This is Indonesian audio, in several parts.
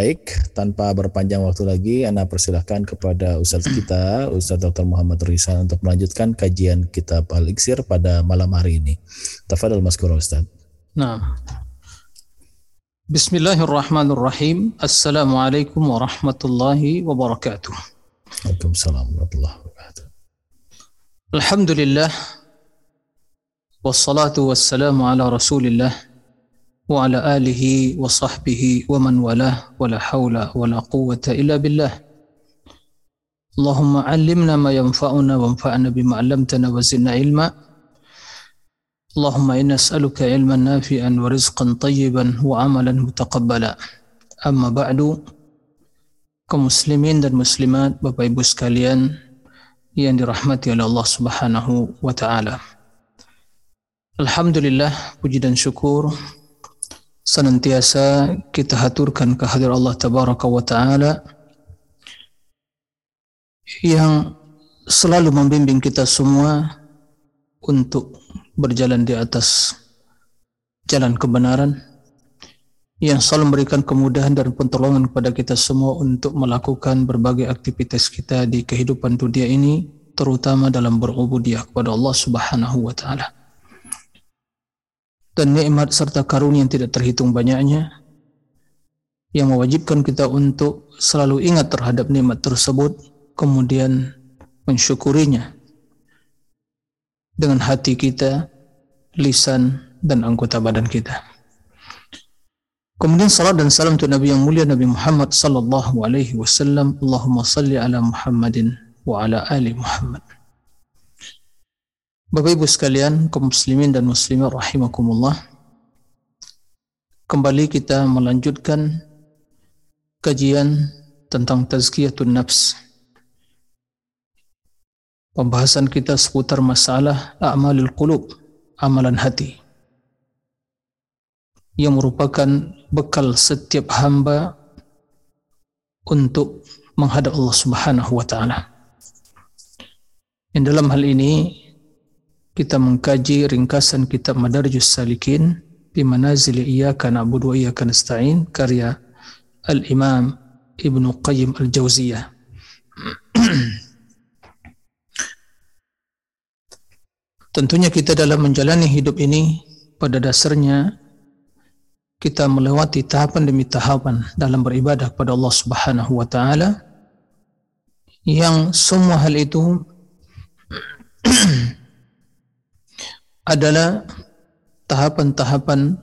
Baik, tanpa berpanjang waktu lagi, Anda persilahkan kepada Ustadz kita, Ustadz Dr. Muhammad Rizal untuk melanjutkan kajian kitab Al-Iksir pada malam hari ini. Tafadhal Maskura Ustadz. Nah. Bismillahirrahmanirrahim. Assalamualaikum warahmatullahi wabarakatuh. Waalaikumsalam warahmatullahi wabarakatuh. Alhamdulillah. Wassalatu wassalamu ala rasulillah وعلى آله وصحبه ومن والاه ولا حول ولا قوة إلا بالله اللهم علمنا ما ينفعنا وانفعنا بما علمتنا وزدنا علما اللهم إنا نسألك علما نافعا ورزقا طيبا وعملا متقبلا أما بعد kaum muslimin dan muslimat Bapak Ibu sekalian yang dirahmati oleh Allah Subhanahu wa taala. Alhamdulillah puji dan syukur senantiasa kita haturkan kehadiran Allah tabaraka wa taala yang selalu membimbing kita semua untuk berjalan di atas jalan kebenaran yang selalu memberikan kemudahan dan pertolongan kepada kita semua untuk melakukan berbagai aktivitas kita di kehidupan dunia ini terutama dalam berubudiyah kepada Allah Subhanahu wa taala dan nikmat serta karunia yang tidak terhitung banyaknya yang mewajibkan kita untuk selalu ingat terhadap nikmat tersebut kemudian mensyukurinya dengan hati kita, lisan dan anggota badan kita. Kemudian salat dan salam untuk Nabi yang mulia Nabi Muhammad sallallahu alaihi wasallam. Allahumma salli ala Muhammadin wa ala ali Muhammad. Bapak Ibu sekalian, kaum muslimin dan muslimat rahimakumullah. Kembali kita melanjutkan kajian tentang tazkiyatun nafs. Pembahasan kita seputar masalah a'malul qulub, amalan hati. Yang merupakan bekal setiap hamba untuk menghadap Allah Subhanahu wa taala. Dalam hal ini kita mengkaji ringkasan kitab Madarijus Salikin di Manazil Iyyaka Na'budu wa Iyyaka Nasta'in karya Al-Imam Ibnu Qayyim Al-Jauziyah. Tentunya kita dalam menjalani hidup ini pada dasarnya kita melewati tahapan demi tahapan dalam beribadah kepada Allah Subhanahu wa taala yang semua hal itu adalah tahapan-tahapan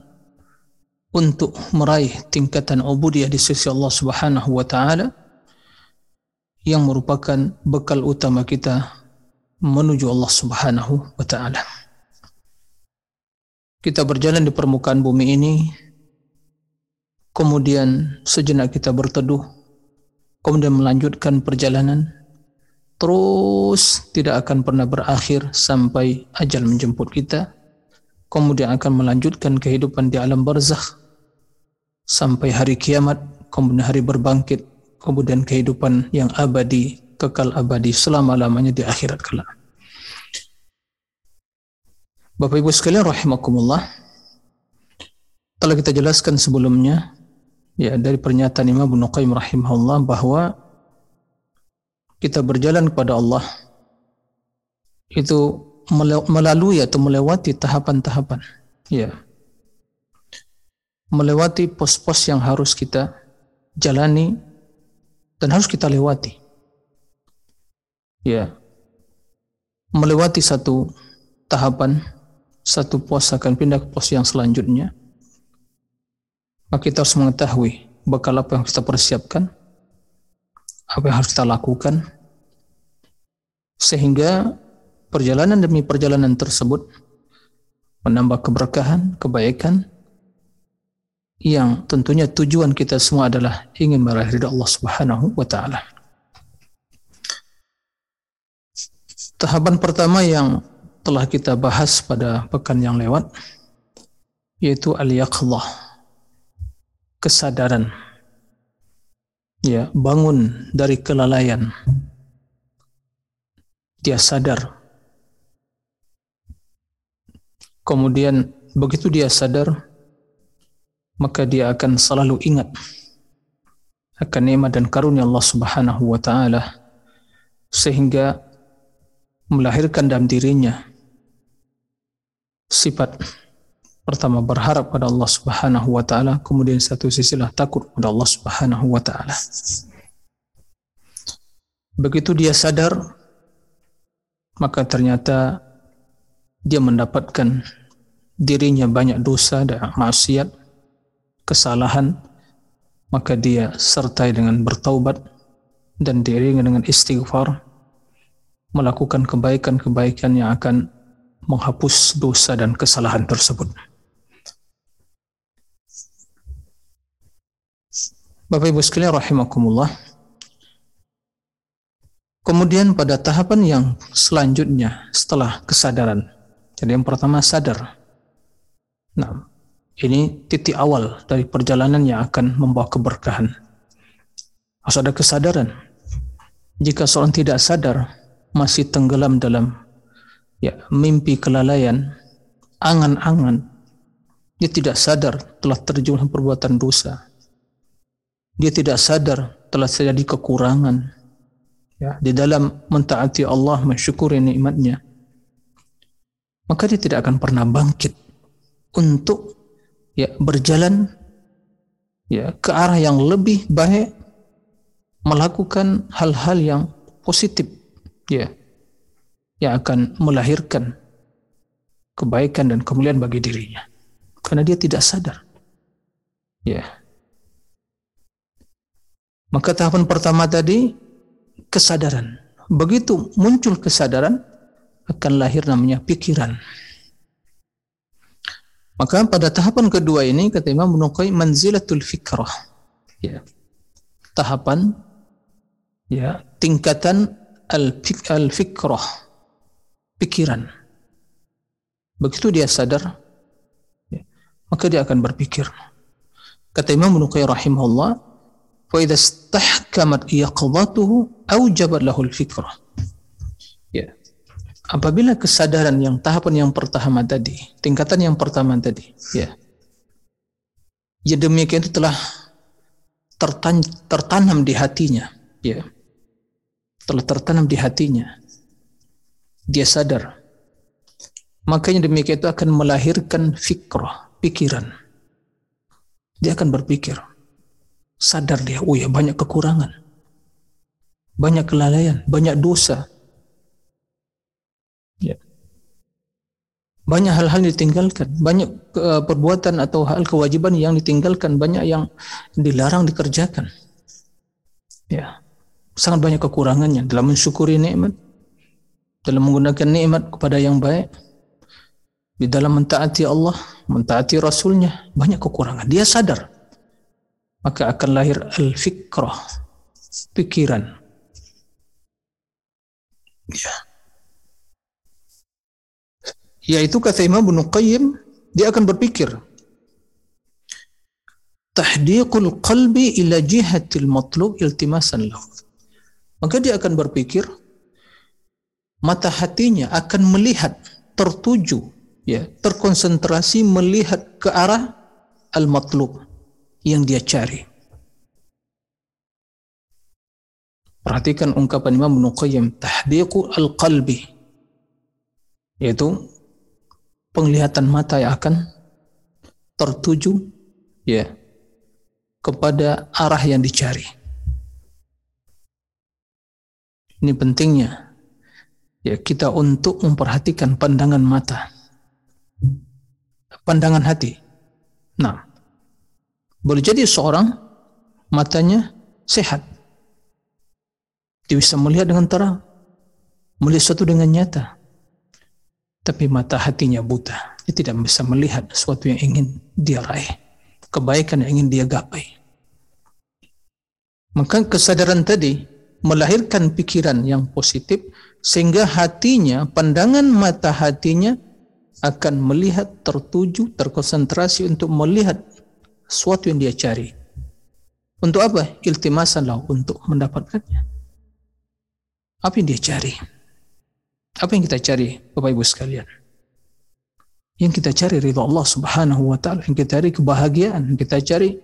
untuk meraih tingkatan ubudiyah di sisi Allah Subhanahu wa taala yang merupakan bekal utama kita menuju Allah Subhanahu wa taala. Kita berjalan di permukaan bumi ini kemudian sejenak kita berteduh kemudian melanjutkan perjalanan terus tidak akan pernah berakhir sampai ajal menjemput kita. Kemudian akan melanjutkan kehidupan di alam barzakh sampai hari kiamat kemudian hari berbangkit kemudian kehidupan yang abadi kekal abadi selama-lamanya di akhirat kelak. Bapak Ibu sekalian rahimakumullah. Telah kita jelaskan sebelumnya ya dari pernyataan Imam Ibnu Qayyim rahimahullah bahwa kita berjalan kepada Allah itu melalui atau melewati tahapan-tahapan ya. Melewati pos-pos yang harus kita jalani dan harus kita lewati ya. Melewati satu tahapan satu pos akan pindah ke pos yang selanjutnya. Maka kita harus mengetahui bekal apa yang kita persiapkan apa yang harus kita lakukan sehingga perjalanan demi perjalanan tersebut menambah keberkahan, kebaikan yang tentunya tujuan kita semua adalah ingin meraih ridha Allah Subhanahu wa taala. Tahapan pertama yang telah kita bahas pada pekan yang lewat yaitu al-yaqظah kesadaran ya. Bangun dari kelalaian. Dia sadar. Kemudian begitu dia sadar maka dia akan selalu ingat akan nikmat dan karunia Allah Subhanahu wa taala sehingga melahirkan dalam dirinya sifat pertama berharap pada Allah Subhanahu wa taala, kemudian satu sisilah takut pada Allah Subhanahu wa taala. Begitu dia sadar, maka ternyata dia mendapatkan dirinya banyak dosa dan maksiat, kesalahan, maka dia sertai dengan bertaubat dan diiringi dengan istighfar, melakukan kebaikan-kebaikan yang akan menghapus dosa dan kesalahan tersebut. Bapak Ibu sekalian rahimakumullah. Kemudian pada tahapan yang selanjutnya setelah kesadaran. Jadi yang pertama sadar. Nah, ini titik awal dari perjalanan yang akan membawa keberkahan. Harus ada kesadaran. Jika seorang tidak sadar, masih tenggelam dalam ya mimpi kelalaian, angan-angan, dia tidak sadar telah terjun perbuatan dosa. Dia tidak sadar telah terjadi kekurangan ya, di dalam mentaati Allah, mensyukuri nikmatnya. Maka dia tidak akan pernah bangkit untuk ya berjalan ya ke arah yang lebih baik melakukan hal-hal yang positif ya yang akan melahirkan kebaikan dan kemuliaan bagi dirinya. Karena dia tidak sadar. Ya. Maka tahapan pertama tadi kesadaran. Begitu muncul kesadaran akan lahir namanya pikiran. Maka pada tahapan kedua ini kata Imam Nuqai manzilatul fikrah. Ya. Tahapan ya tingkatan al-fikrah pikiran. Begitu dia sadar, ya, maka dia akan berpikir. Kata Imam Nuqai rahimahullah, فَإِذَا اسْتَحْكَمَتْ يَقْضَتُهُ أَوْجَبَتْ لَهُ الْفِكْرَةِ Ya. Apabila kesadaran yang tahapan yang pertama tadi, tingkatan yang pertama tadi, ya. Ya demikian itu telah tertan tertanam di hatinya, ya. Telah tertanam di hatinya dia sadar. Makanya demikian itu akan melahirkan fikrah, pikiran. Dia akan berpikir. Sadar dia, oh ya banyak kekurangan. Banyak kelalaian, banyak dosa. Ya. Banyak hal-hal ditinggalkan, banyak uh, perbuatan atau hal kewajiban yang ditinggalkan, banyak yang dilarang dikerjakan. Ya. Sangat banyak kekurangannya dalam mensyukuri nikmat dalam menggunakan nikmat kepada yang baik di dalam mentaati Allah, mentaati Rasulnya banyak kekurangan. Dia sadar. Maka akan lahir al-fikrah, pikiran. Ya. Yaitu kata Imam Ibn Qayyim, dia akan berpikir. Tahdiqul qalbi ila jihatil matlub iltimasan lahu. Maka dia akan berpikir, mata hatinya akan melihat tertuju ya terkonsentrasi melihat ke arah al-matlub yang dia cari. Perhatikan ungkapan Imam Ibnu Qayyim al-qalbi yaitu penglihatan mata yang akan tertuju ya kepada arah yang dicari. Ini pentingnya ya kita untuk memperhatikan pandangan mata pandangan hati. Nah boleh jadi seorang matanya sehat. Dia bisa melihat dengan terang melihat sesuatu dengan nyata. Tapi mata hatinya buta. Dia tidak bisa melihat sesuatu yang ingin dia raih. Kebaikan yang ingin dia gapai. Maka kesadaran tadi melahirkan pikiran yang positif sehingga hatinya, pandangan mata hatinya akan melihat tertuju, terkonsentrasi untuk melihat sesuatu yang dia cari. Untuk apa? Iltimasan lah untuk mendapatkannya. Apa yang dia cari? Apa yang kita cari, Bapak Ibu sekalian? Yang kita cari ridha Allah Subhanahu wa taala, yang kita cari kebahagiaan, yang kita cari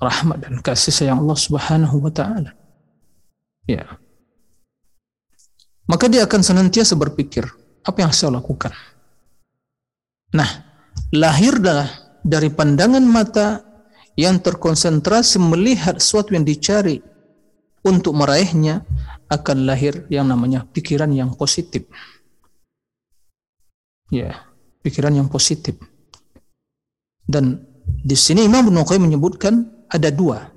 rahmat dan kasih sayang Allah Subhanahu wa taala. Ya. Maka dia akan senantiasa berpikir, apa yang saya lakukan? Nah, lahirlah dari pandangan mata yang terkonsentrasi melihat sesuatu yang dicari untuk meraihnya akan lahir yang namanya pikiran yang positif. Ya, pikiran yang positif. Dan di sini Imam Ibnu menyebutkan ada dua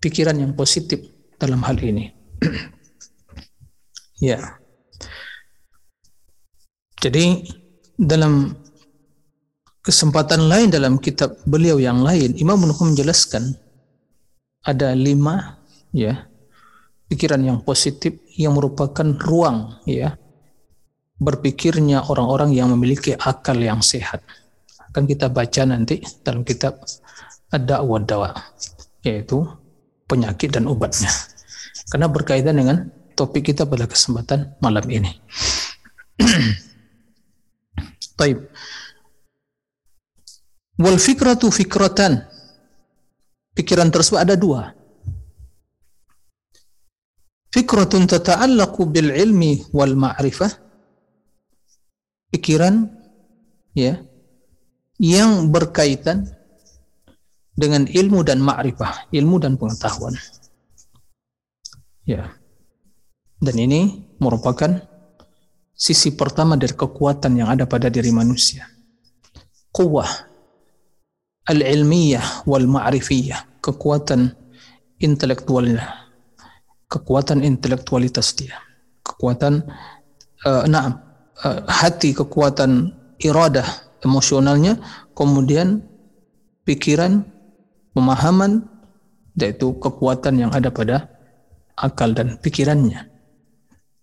pikiran yang positif dalam hal ini. ya. Jadi dalam kesempatan lain dalam kitab beliau yang lain Imam Ibnu menjelaskan ada lima ya pikiran yang positif yang merupakan ruang ya berpikirnya orang-orang yang memiliki akal yang sehat akan kita baca nanti dalam kitab ad-da'wa dawa yaitu penyakit dan obatnya karena berkaitan dengan topik kita pada kesempatan malam ini. Taib. Wal fikratu fikratan. Pikiran tersebut ada dua. Fikratun tata'allaqu bil ilmi wal ma'rifah. Pikiran ya yang berkaitan dengan ilmu dan ma'rifah, ilmu dan pengetahuan. Ya. Dan ini merupakan sisi pertama dari kekuatan yang ada pada diri manusia. Kuwah al-ilmiyah wal ma'rifiyah, kekuatan intelektualnya, kekuatan intelektualitas dia, kekuatan uh, nah, uh, hati, kekuatan iradah emosionalnya, kemudian pikiran, pemahaman, yaitu kekuatan yang ada pada akal dan pikirannya.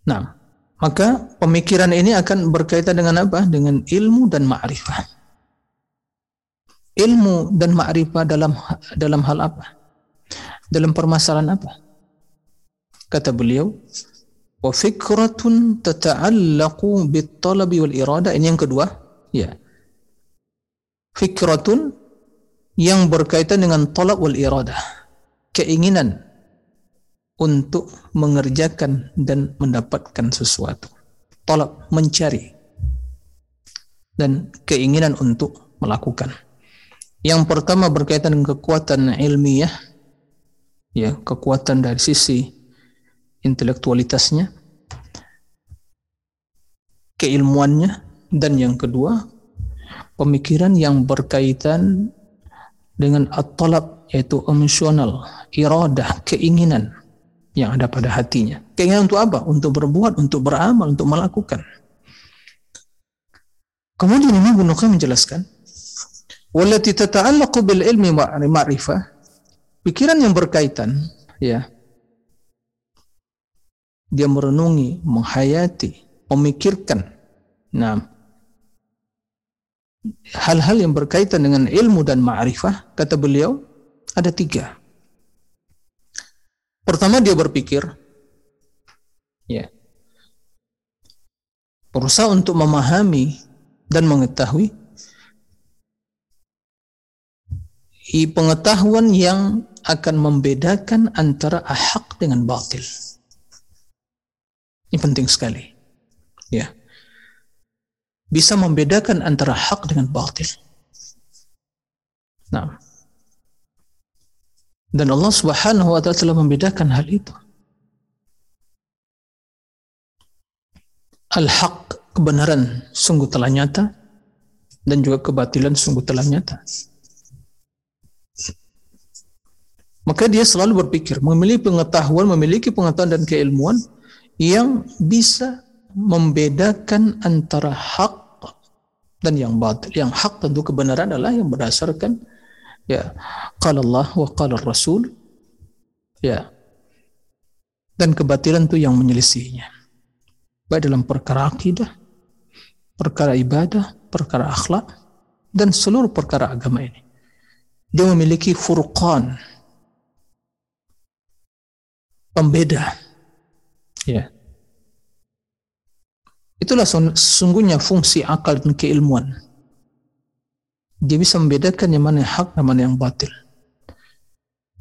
Nah, maka pemikiran ini akan berkaitan dengan apa? Dengan ilmu dan ma'rifah. Ilmu dan ma'rifah dalam dalam hal apa? Dalam permasalahan apa? Kata beliau, wa fikratun tata'allaqu bit-talabi wal irada. Ini yang kedua, ya. Fikratun yang berkaitan dengan talab wal irada. Keinginan untuk mengerjakan dan mendapatkan sesuatu. Tolak mencari dan keinginan untuk melakukan. Yang pertama berkaitan dengan kekuatan ilmiah, ya kekuatan dari sisi intelektualitasnya, keilmuannya, dan yang kedua pemikiran yang berkaitan dengan at-talab yaitu emosional, iradah, keinginan yang ada pada hatinya. Keinginan untuk apa? Untuk berbuat, untuk beramal, untuk melakukan. Kemudian Imam Ibnu menjelaskan, "Wallati tata'allaqu bil ilmi ma'rifah." Pikiran yang berkaitan, ya. Dia merenungi, menghayati, memikirkan. Nah, hal-hal yang berkaitan dengan ilmu dan ma'rifah, kata beliau, ada tiga. Pertama dia berpikir, ya, berusaha untuk memahami dan mengetahui pengetahuan yang akan membedakan antara hak dengan batil. Ini penting sekali. Ya. Bisa membedakan antara hak dengan batil. Nah, dan Allah Subhanahu wa taala telah membedakan hal itu. Al-haq kebenaran sungguh telah nyata dan juga kebatilan sungguh telah nyata. Maka dia selalu berpikir, memiliki pengetahuan, memiliki pengetahuan dan keilmuan yang bisa membedakan antara hak dan yang batil. Yang hak tentu kebenaran adalah yang berdasarkan ya qala Allah wa qala Rasul ya dan kebatilan itu yang menyelisihinya. Baik dalam perkara akidah, perkara ibadah, perkara akhlak, dan seluruh perkara agama ini. Dia memiliki furqan, pembeda. Ya. Itulah sesungguhnya fungsi akal dan keilmuan. Dia bisa membedakan yang mana yang hak dan mana yang batil.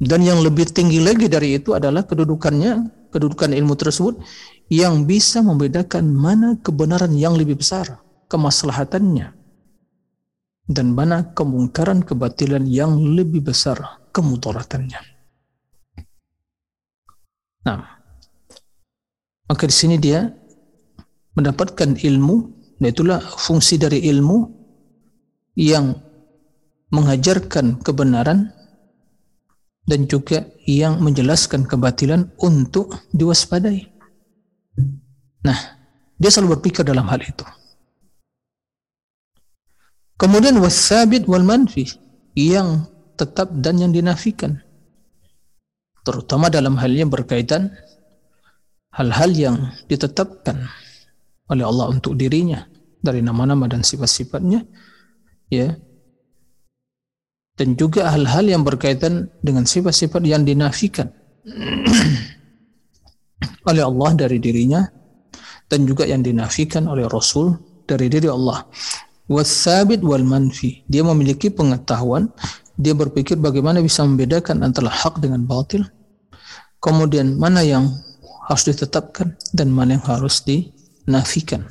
Dan yang lebih tinggi lagi dari itu adalah kedudukannya, kedudukan ilmu tersebut yang bisa membedakan mana kebenaran yang lebih besar, kemaslahatannya, dan mana kemungkaran kebatilan yang lebih besar, kemudaratannya. Nah, maka di sini dia mendapatkan ilmu, itulah fungsi dari ilmu yang mengajarkan kebenaran dan juga yang menjelaskan kebatilan untuk diwaspadai. Nah, dia selalu berpikir dalam hal itu. Kemudian wasabit wal manfi yang tetap dan yang dinafikan. Terutama dalam hal yang berkaitan hal-hal yang ditetapkan oleh Allah untuk dirinya dari nama-nama dan sifat-sifatnya ya dan juga hal-hal yang berkaitan dengan sifat-sifat yang dinafikan oleh Allah dari dirinya dan juga yang dinafikan oleh Rasul dari diri Allah. Wasabit wal manfi. Dia memiliki pengetahuan, dia berpikir bagaimana bisa membedakan antara hak dengan batil. Kemudian mana yang harus ditetapkan dan mana yang harus dinafikan.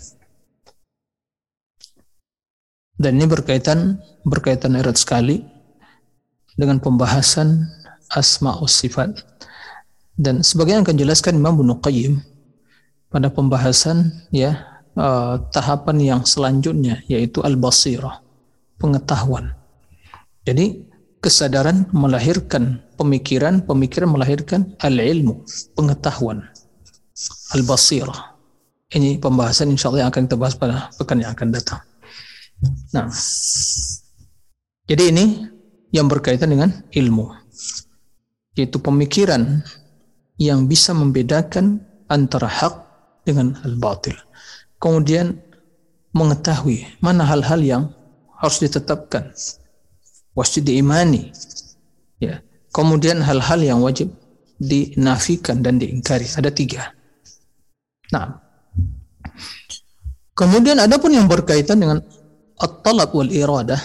Dan ini berkaitan berkaitan erat sekali dengan pembahasan asma sifat dan sebagaimana akan jelaskan Imam Ibnu Qayyim pada pembahasan ya uh, tahapan yang selanjutnya yaitu al-basirah pengetahuan jadi kesadaran melahirkan pemikiran pemikiran melahirkan al-ilmu pengetahuan al-basirah ini pembahasan insya Allah yang akan kita bahas pada pekan yang akan datang. Nah jadi ini yang berkaitan dengan ilmu yaitu pemikiran yang bisa membedakan antara hak dengan al-batil. Kemudian mengetahui mana hal-hal yang harus ditetapkan wajib diimani ya kemudian hal-hal yang wajib dinafikan dan diingkari ada tiga nah kemudian ada pun yang berkaitan dengan at-talab wal iradah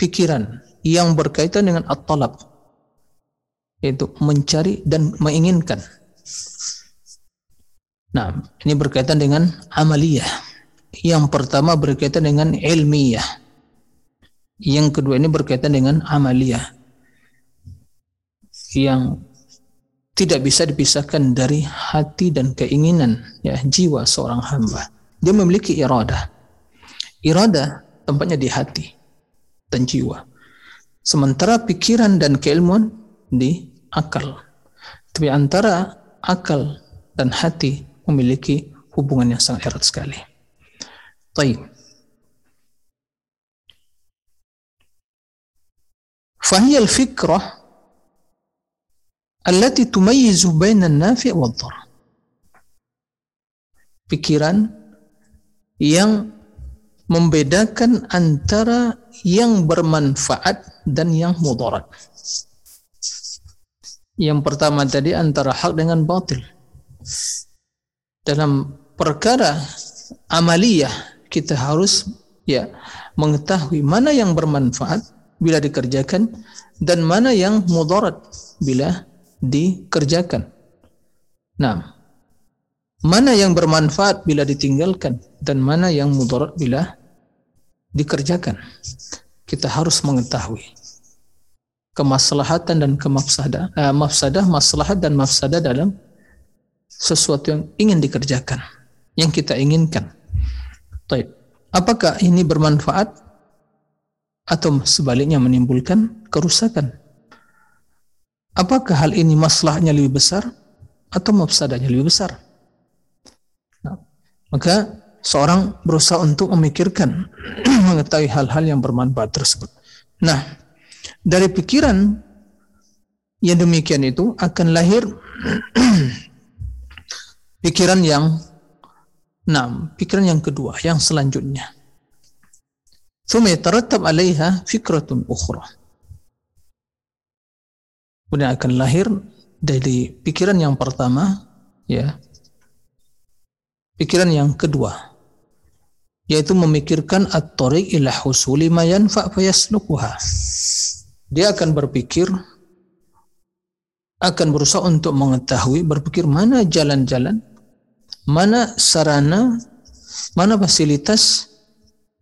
pikiran yang berkaitan dengan at-talab yaitu mencari dan menginginkan. Nah, ini berkaitan dengan amaliyah. Yang pertama berkaitan dengan ilmiah. Yang kedua ini berkaitan dengan amaliyah. Yang tidak bisa dipisahkan dari hati dan keinginan ya jiwa seorang hamba. Dia memiliki iradah. Iradah tempatnya di hati dan jiwa. Sementara pikiran dan keilmuan di akal. Tapi antara akal dan hati memiliki hubungan yang sangat erat sekali. Baik. فهي الفكرة التي تميز بين النافع والضر. Pikiran yang membedakan antara yang bermanfaat dan yang mudarat. Yang pertama tadi antara hak dengan batil. Dalam perkara amaliyah kita harus ya mengetahui mana yang bermanfaat bila dikerjakan dan mana yang mudarat bila dikerjakan. Nah, mana yang bermanfaat bila ditinggalkan dan mana yang mudarat bila dikerjakan. Kita harus mengetahui kemaslahatan dan kemafsadah, uh, mafsadah, maslahat dan mafsadah dalam sesuatu yang ingin dikerjakan, yang kita inginkan. Taib. Apakah ini bermanfaat atau sebaliknya menimbulkan kerusakan? Apakah hal ini maslahnya lebih besar atau mafsadahnya lebih besar? Nah, maka seorang berusaha untuk memikirkan mengetahui hal-hal yang bermanfaat tersebut. Nah, dari pikiran yang demikian itu akan lahir pikiran yang Nah, pikiran yang kedua, yang selanjutnya. ثم يترتب عليها فكرة أخرى. Kemudian akan lahir dari pikiran yang pertama, ya, pikiran yang kedua, yaitu memikirkan at-tariq ila husuli ma yanfa fayaslukuha. Dia akan berpikir akan berusaha untuk mengetahui berpikir mana jalan-jalan mana sarana, mana fasilitas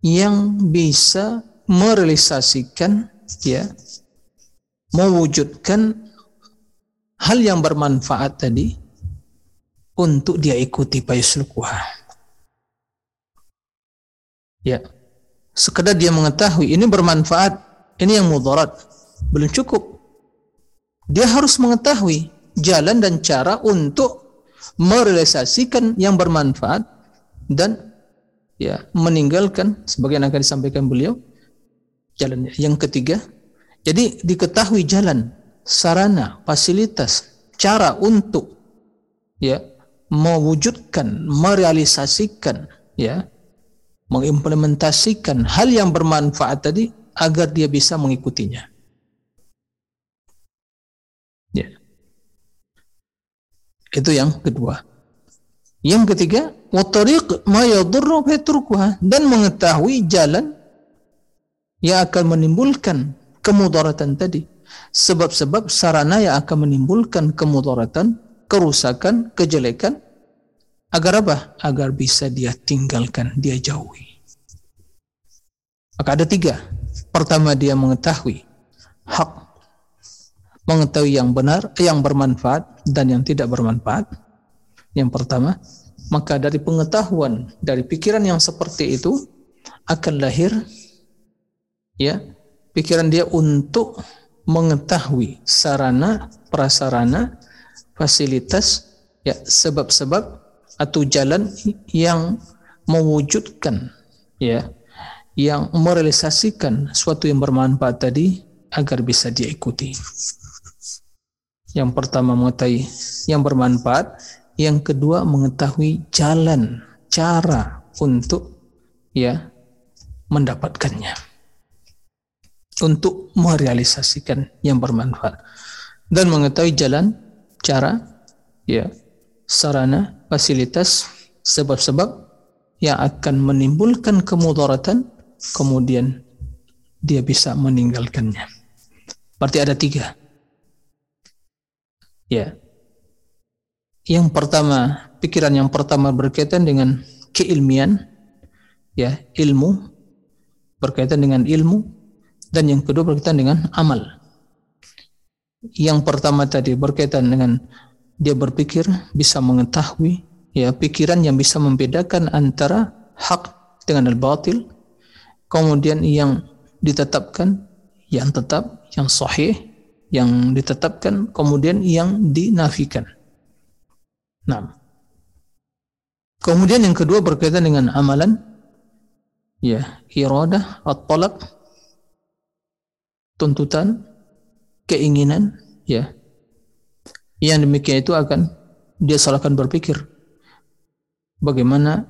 yang bisa merealisasikan ya mewujudkan hal yang bermanfaat tadi untuk dia ikuti payuslukuha. Ya. Sekedar dia mengetahui ini bermanfaat, ini yang mudarat. Belum cukup. Dia harus mengetahui jalan dan cara untuk merealisasikan yang bermanfaat dan ya meninggalkan sebagaimana akan disampaikan beliau jalannya. Yang ketiga, jadi diketahui jalan, sarana, fasilitas, cara untuk ya mewujudkan, merealisasikan ya mengimplementasikan hal yang bermanfaat tadi agar dia bisa mengikutinya. Ya. Itu yang kedua. Yang ketiga, watariq ma yadurru dan mengetahui jalan yang akan menimbulkan kemudaratan tadi. Sebab-sebab sarana yang akan menimbulkan kemudaratan, kerusakan, kejelekan agar apa? Agar bisa dia tinggalkan, dia jauhi. Maka ada tiga. Pertama dia mengetahui hak mengetahui yang benar, yang bermanfaat dan yang tidak bermanfaat. Yang pertama, maka dari pengetahuan dari pikiran yang seperti itu akan lahir ya pikiran dia untuk mengetahui sarana, prasarana, fasilitas ya sebab-sebab atau jalan yang mewujudkan ya yang merealisasikan suatu yang bermanfaat tadi agar bisa diikuti. Yang pertama mengetahui yang bermanfaat, yang kedua mengetahui jalan, cara untuk ya mendapatkannya. Untuk merealisasikan yang bermanfaat dan mengetahui jalan, cara, ya, sarana, fasilitas, sebab-sebab yang akan menimbulkan kemudaratan kemudian dia bisa meninggalkannya. Berarti ada tiga Ya. Yang pertama, pikiran yang pertama berkaitan dengan keilmian, ya, ilmu berkaitan dengan ilmu dan yang kedua berkaitan dengan amal. Yang pertama tadi berkaitan dengan dia berpikir bisa mengetahui ya pikiran yang bisa membedakan antara hak dengan al-batil kemudian yang ditetapkan yang tetap yang sahih yang ditetapkan kemudian yang dinafikan. Nah, kemudian yang kedua berkaitan dengan amalan ya iradah at-talab tuntutan keinginan ya. Yang demikian itu akan dia salahkan berpikir bagaimana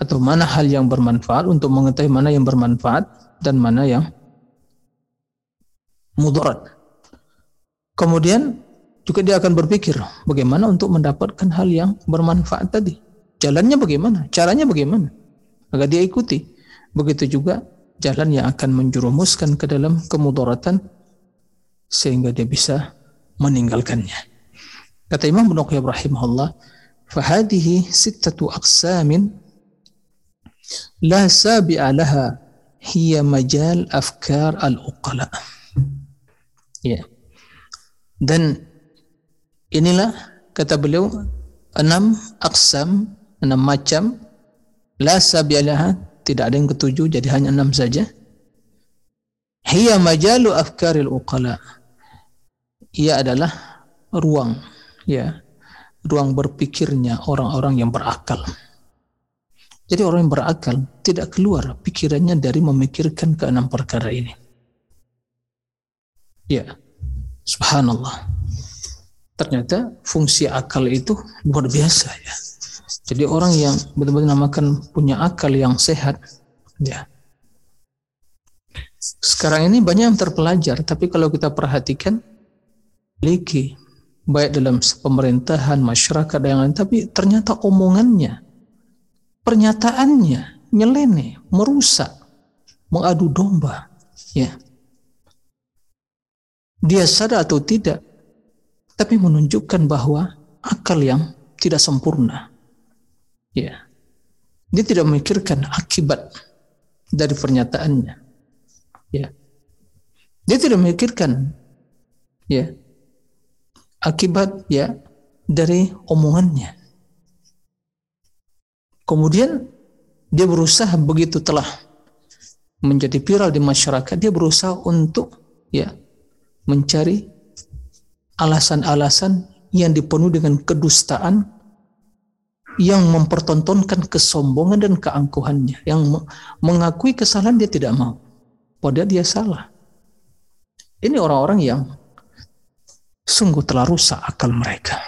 atau mana hal yang bermanfaat untuk mengetahui mana yang bermanfaat dan mana yang mudarat. Kemudian juga dia akan berpikir bagaimana untuk mendapatkan hal yang bermanfaat tadi. Jalannya bagaimana? Caranya bagaimana? Agar dia ikuti. Begitu juga jalan yang akan menjerumuskan ke dalam kemudaratan sehingga dia bisa meninggalkannya. Kata Imam Ibnu Qayyim rahimahullah, "Fahadihi sittatu aqsamin la sabi'a laha hiya majal afkar al-uqala." Ya. Dan inilah kata beliau enam aksam, enam macam la sabialaha tidak ada yang ketujuh jadi hanya enam saja. Hiya majalu afkaril uqala. Ia adalah ruang ya, ruang berpikirnya orang-orang yang berakal. Jadi orang yang berakal tidak keluar pikirannya dari memikirkan keenam perkara ini. Ya, Subhanallah. Ternyata fungsi akal itu luar biasa ya. Jadi orang yang betul-betul namakan punya akal yang sehat, ya. Sekarang ini banyak yang terpelajar, tapi kalau kita perhatikan, memiliki baik dalam pemerintahan, masyarakat dan yang lain, tapi ternyata omongannya, pernyataannya nyeleneh, merusak, mengadu domba, ya. Dia sadar atau tidak, tapi menunjukkan bahwa akal yang tidak sempurna. Ya. Dia tidak memikirkan akibat dari pernyataannya. Ya. Dia tidak memikirkan ya akibat ya dari omongannya. Kemudian dia berusaha begitu telah menjadi viral di masyarakat, dia berusaha untuk ya mencari alasan-alasan yang dipenuhi dengan kedustaan yang mempertontonkan kesombongan dan keangkuhannya yang mengakui kesalahan dia tidak mau padahal dia salah. Ini orang-orang yang sungguh telah rusak akal mereka.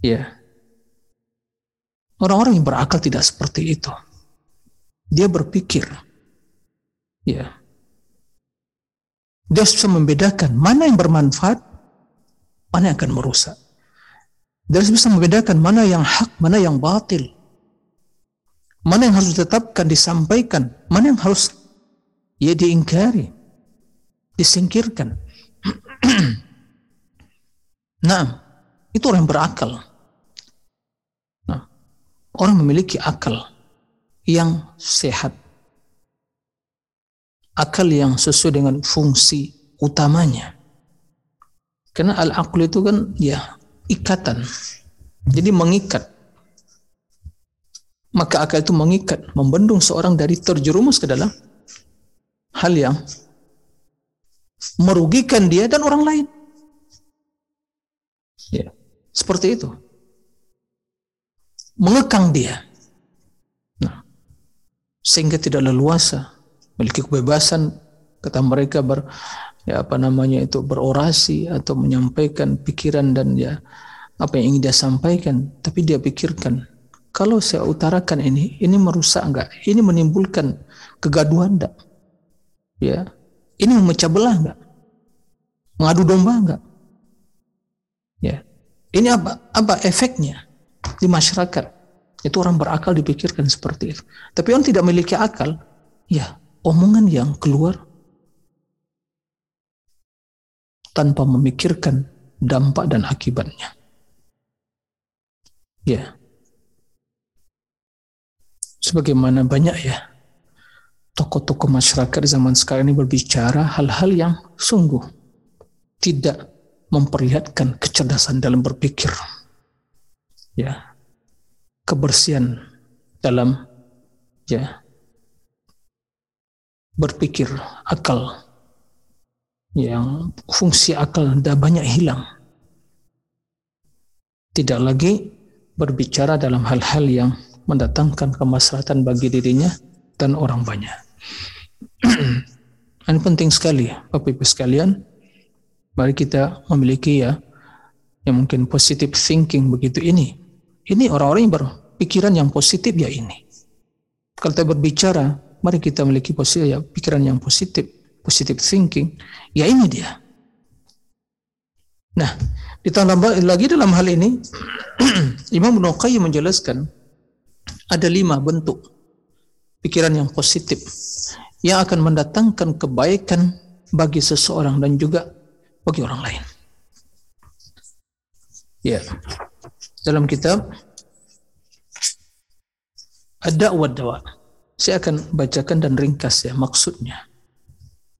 Ya. Orang-orang yang berakal tidak seperti itu. Dia berpikir ya. Dia bisa membedakan mana yang bermanfaat, mana yang akan merusak. Dia bisa membedakan mana yang hak, mana yang batil. Mana yang harus ditetapkan, disampaikan, mana yang harus ya diingkari, disingkirkan. nah, itu orang yang berakal. Nah, orang memiliki akal yang sehat akal yang sesuai dengan fungsi utamanya. Karena al-aql itu kan ya ikatan. Jadi mengikat. Maka akal itu mengikat, membendung seorang dari terjerumus ke dalam hal yang merugikan dia dan orang lain. Ya, seperti itu. Mengekang dia. Nah, sehingga tidak leluasa memiliki kebebasan kata mereka ber ya apa namanya itu berorasi atau menyampaikan pikiran dan ya apa yang ingin dia sampaikan tapi dia pikirkan kalau saya utarakan ini ini merusak enggak ini menimbulkan kegaduhan enggak ya ini memecah belah enggak mengadu domba enggak ya ini apa apa efeknya di masyarakat? Itu orang berakal dipikirkan seperti itu. Tapi orang tidak memiliki akal ya omongan yang keluar tanpa memikirkan dampak dan akibatnya. Ya. Sebagaimana banyak ya tokoh-tokoh masyarakat zaman sekarang ini berbicara hal-hal yang sungguh tidak memperlihatkan kecerdasan dalam berpikir. Ya. Kebersihan dalam ya berpikir akal yang fungsi akal dah banyak hilang. Tidak lagi berbicara dalam hal-hal yang mendatangkan kemaslahatan bagi dirinya dan orang banyak. Ini penting sekali Bapak Ibu sekalian. Mari kita memiliki ya yang mungkin positive thinking begitu ini. Ini orang-orang yang berpikiran yang positif ya ini. Kalau kita berbicara Mari kita memiliki posisi ya, pikiran yang positif, positive thinking. Ya ini dia. Nah, ditambah lagi dalam hal ini Imam Ibnu menjelaskan ada lima bentuk pikiran yang positif yang akan mendatangkan kebaikan bagi seseorang dan juga bagi orang lain. Ya. Dalam kitab ada wadawa saya akan bacakan dan ringkas ya maksudnya.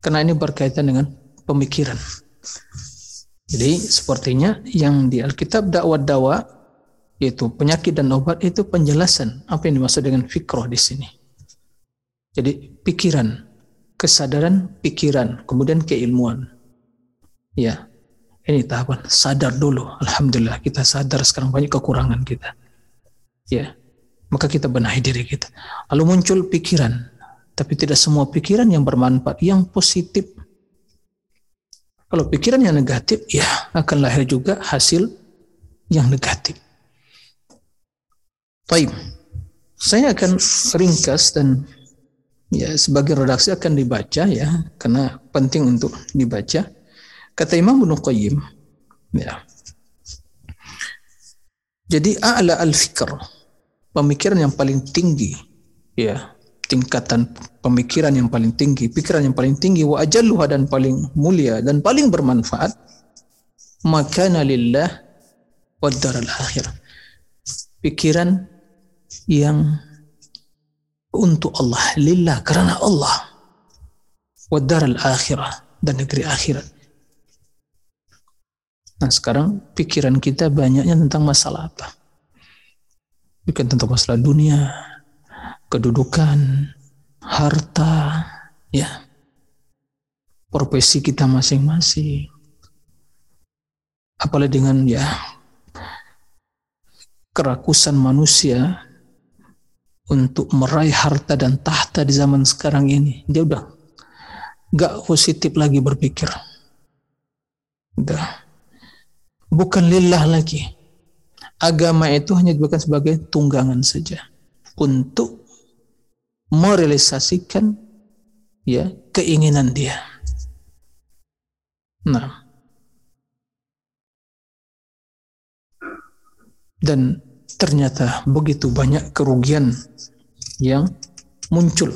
Karena ini berkaitan dengan pemikiran. Jadi sepertinya yang di Alkitab dakwah dawa yaitu penyakit dan obat itu penjelasan apa yang dimaksud dengan fikroh di sini. Jadi pikiran, kesadaran pikiran, kemudian keilmuan. Ya, ini tahapan sadar dulu. Alhamdulillah kita sadar sekarang banyak kekurangan kita. Ya, maka kita benahi diri kita. Lalu muncul pikiran, tapi tidak semua pikiran yang bermanfaat, yang positif. Kalau pikiran yang negatif, ya akan lahir juga hasil yang negatif. Baik. Saya akan ringkas dan ya sebagai redaksi akan dibaca ya karena penting untuk dibaca. Kata Imam Ibnu Qayyim ya. Jadi a'la al-fikr pemikiran yang paling tinggi ya tingkatan pemikiran yang paling tinggi pikiran yang paling tinggi wa ajalluha dan paling mulia dan paling bermanfaat makana lillah wad daral akhir pikiran yang untuk Allah lillah karena Allah wad daral akhirah dan negeri akhirat Nah sekarang pikiran kita banyaknya tentang masalah apa? bukan tentang masalah dunia, kedudukan, harta, ya, profesi kita masing-masing. Apalagi dengan ya kerakusan manusia untuk meraih harta dan tahta di zaman sekarang ini, dia udah gak positif lagi berpikir. Udah. Bukan lillah lagi agama itu hanya diberikan sebagai tunggangan saja untuk merealisasikan ya keinginan dia. Nah, dan ternyata begitu banyak kerugian yang muncul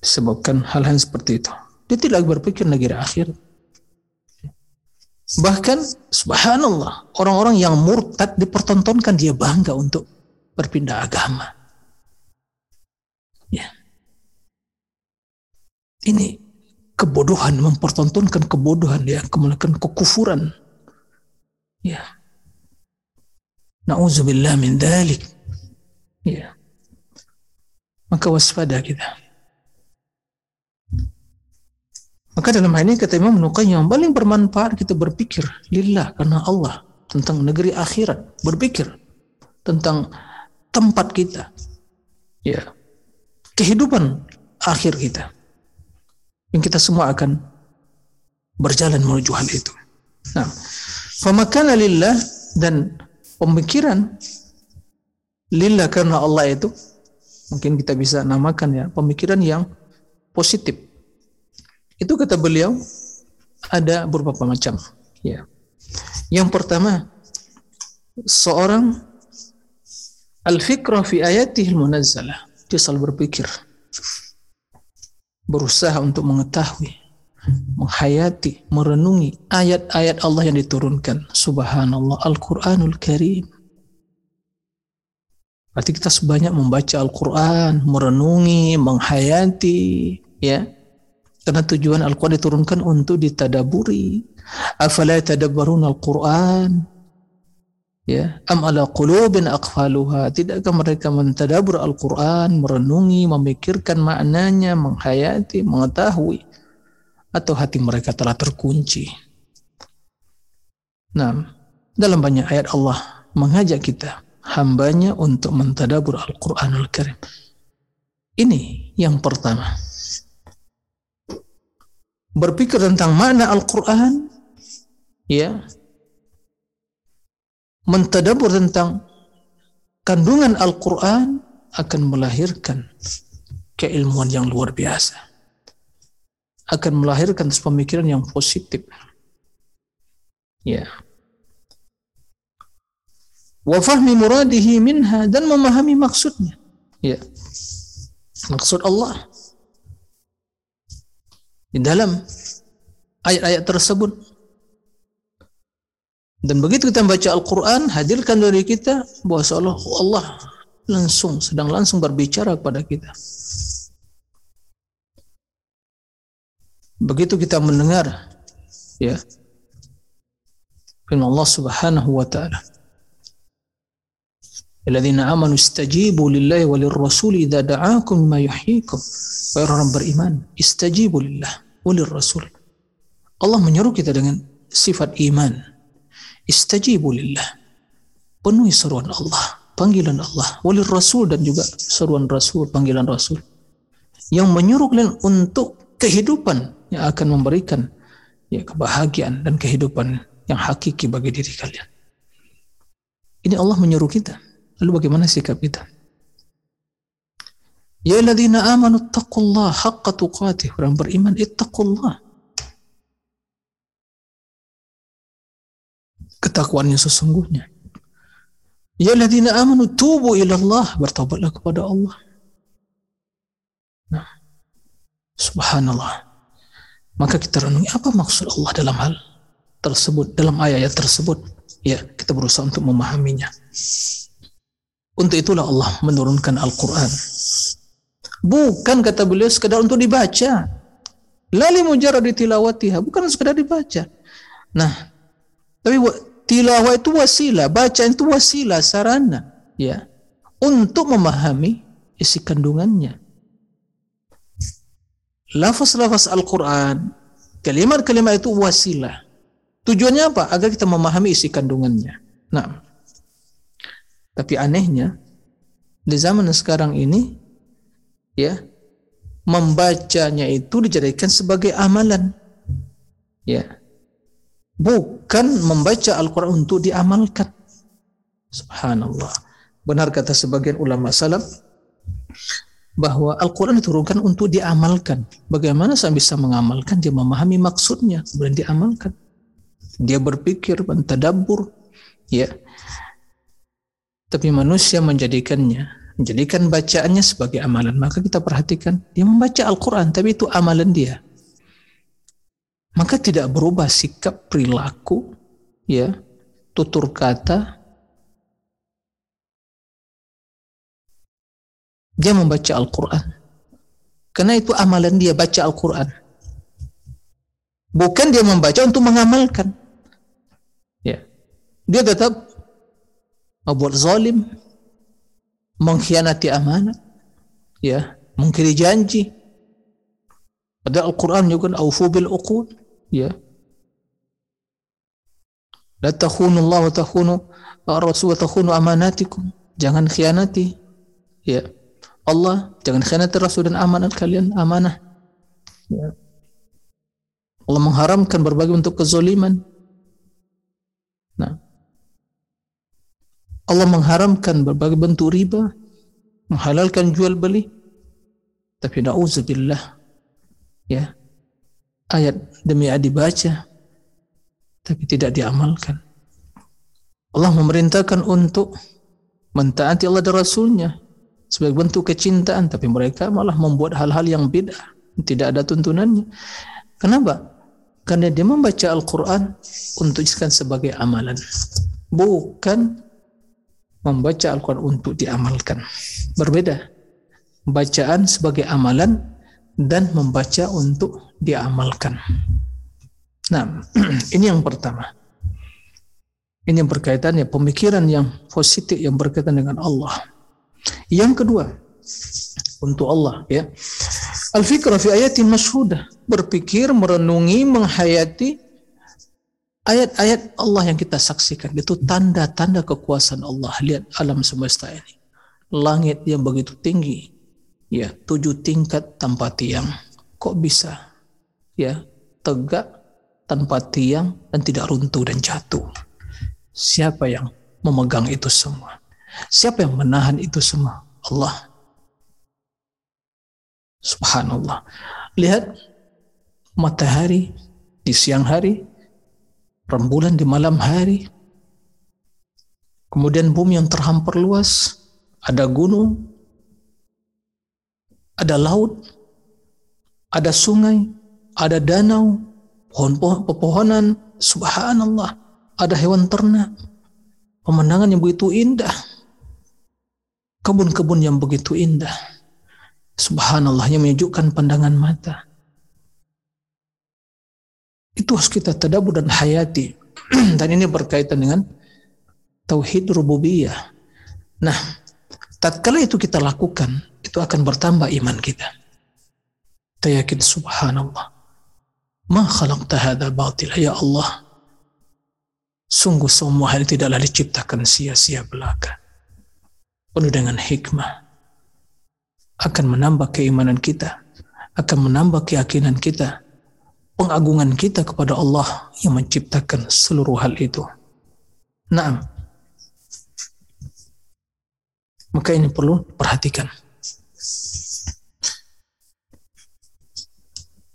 disebabkan hal-hal seperti itu. Dia tidak berpikir negeri akhir. Bahkan subhanallah, orang-orang yang murtad dipertontonkan dia bangga untuk berpindah agama. Ya. Ini kebodohan mempertontonkan kebodohan ya, kemudian kekufuran. Ya. Nauzubillah min dalik. Ya. Maka waspada kita. Maka dalam hal ini kata Imam Nuqay yang paling bermanfaat kita berpikir lillah karena Allah tentang negeri akhirat, berpikir tentang tempat kita. Ya. Kehidupan akhir kita. Yang kita semua akan berjalan menuju hal itu. Nah, famakana lillah dan pemikiran lillah karena Allah itu mungkin kita bisa namakan ya pemikiran yang positif itu kata beliau ada beberapa macam. Ya. Yang pertama, seorang al-fikrah fi ayatihi munazzalah. Dia selalu berpikir, berusaha untuk mengetahui, menghayati, merenungi ayat-ayat Allah yang diturunkan. Subhanallah, Al-Quranul Karim. Berarti kita sebanyak membaca Al-Quran, merenungi, menghayati, ya, karena tujuan Al-Quran diturunkan untuk ditadaburi. Afala tadabbarun Al-Quran? Ya, am ala qulubin aqfaluha. Tidakkah mereka mentadabur Al-Quran, merenungi, memikirkan maknanya, menghayati, mengetahui atau hati mereka telah terkunci. Nah, dalam banyak ayat Allah mengajak kita hambanya untuk mentadabur Al-Quranul Karim. Ini yang pertama berpikir tentang makna Al-Quran, ya, mentadabur tentang kandungan Al-Quran akan melahirkan keilmuan yang luar biasa. Akan melahirkan pemikiran yang positif. Ya. Wa fahmi muradihi minha dan memahami maksudnya. Ya. Maksud Allah di dalam ayat-ayat tersebut. Dan begitu kita membaca Al-Quran, hadirkan dari kita bahwa seolah Allah langsung, sedang langsung berbicara kepada kita. Begitu kita mendengar, ya, firman Allah Subhanahu wa taala. Alladzina amanu istajibu lillahi walir rasul idza da'akum ma yuhyikum. Wahai orang beriman, istajibu lillah walir rasul. Allah menyuruh kita dengan sifat iman. Istajibu lillah. Penuhi seruan Allah, panggilan Allah, walir rasul dan juga seruan rasul, panggilan rasul. Yang menyuruh kalian untuk kehidupan yang akan memberikan ya kebahagiaan dan kehidupan yang hakiki bagi diri kalian. Ini Allah menyuruh kita. Lalu bagaimana sikap kita? Ya alladzina amanu taqullah haqqa tuqatih. Orang beriman ittaqullah. Ketakwaan yang sesungguhnya. Ya alladzina amanu tubu ila Allah. Bertobatlah kepada Allah. Nah, subhanallah. Maka kita renungi apa maksud Allah dalam hal tersebut, dalam ayat tersebut. Ya, kita berusaha untuk memahaminya. Untuk itulah Allah menurunkan Al-Quran Bukan kata beliau sekedar untuk dibaca. Lali mujarrad tilawatiha, bukan sekedar dibaca. Nah, tapi tilawah itu wasilah, bacaan itu wasilah, sarana, ya, untuk memahami isi kandungannya. Lafaz-lafaz Al-Quran, kalimat-kalimat itu wasilah. Tujuannya apa? Agar kita memahami isi kandungannya. Nah, tapi anehnya, di zaman sekarang ini, ya membacanya itu dijadikan sebagai amalan ya bukan membaca Al-Quran untuk diamalkan. Subhanallah. Benar kata sebagian ulama salaf bahwa Al-Quran diturunkan untuk diamalkan. Bagaimana saya bisa mengamalkan? Dia memahami maksudnya kemudian diamalkan. Dia berpikir mentadabur ya. Tapi manusia menjadikannya menjadikan bacaannya sebagai amalan. Maka kita perhatikan, dia membaca Al-Quran, tapi itu amalan dia. Maka tidak berubah sikap perilaku, ya, tutur kata. Dia membaca Al-Quran. Karena itu amalan dia baca Al-Quran. Bukan dia membaca untuk mengamalkan. Ya. Dia tetap membuat zalim, mengkhianati amanat, ya, mengkiri janji. Pada Al-Quran juga aufu bil uqud, ya. La takhunu Allah wa takhunu Rasul wa takhunu amanatikum. Jangan khianati, ya. Allah, jangan khianati Rasul dan amanat kalian, amanah. Ya. Allah mengharamkan berbagai bentuk kezoliman. Nah, Allah mengharamkan berbagai bentuk riba, menghalalkan jual beli. Tapi na'udzubillah, ya, ayat demi ayat dibaca, tapi tidak diamalkan. Allah memerintahkan untuk mentaati Allah dan Rasulnya sebagai bentuk kecintaan, tapi mereka malah membuat hal-hal yang beda, tidak ada tuntunannya. Kenapa? Karena dia membaca Al-Quran untuk jadikan sebagai amalan, bukan membaca Al-Quran untuk diamalkan. Berbeda. Bacaan sebagai amalan dan membaca untuk diamalkan. Nah, ini yang pertama. Ini yang berkaitan ya pemikiran yang positif yang berkaitan dengan Allah. Yang kedua, untuk Allah ya. Al-fikra fi ayatin masyhudah, berpikir, merenungi, menghayati ayat-ayat Allah yang kita saksikan itu tanda-tanda kekuasaan Allah. Lihat alam semesta ini. Langit yang begitu tinggi. Ya, tujuh tingkat tanpa tiang. Kok bisa? Ya, tegak tanpa tiang dan tidak runtuh dan jatuh. Siapa yang memegang itu semua? Siapa yang menahan itu semua? Allah. Subhanallah. Lihat matahari di siang hari rembulan di malam hari, kemudian bumi yang terhampar luas, ada gunung, ada laut, ada sungai, ada danau, pohon-pohon, pepohonan, subhanallah, ada hewan ternak, pemandangan yang begitu indah, kebun-kebun yang begitu indah, subhanallah yang menyejukkan pandangan mata. Itu harus kita tadabur dan hayati. dan ini berkaitan dengan tauhid rububiyah. Nah, tatkala itu kita lakukan, itu akan bertambah iman kita. Kita yakin subhanallah. Ma khalaqta hadha batil ya Allah. Sungguh semua hal tidaklah diciptakan sia-sia belaka. Penuh dengan hikmah. Akan menambah keimanan kita. Akan menambah keyakinan kita pengagungan kita kepada Allah yang menciptakan seluruh hal itu. Nah, Maka ini perlu perhatikan.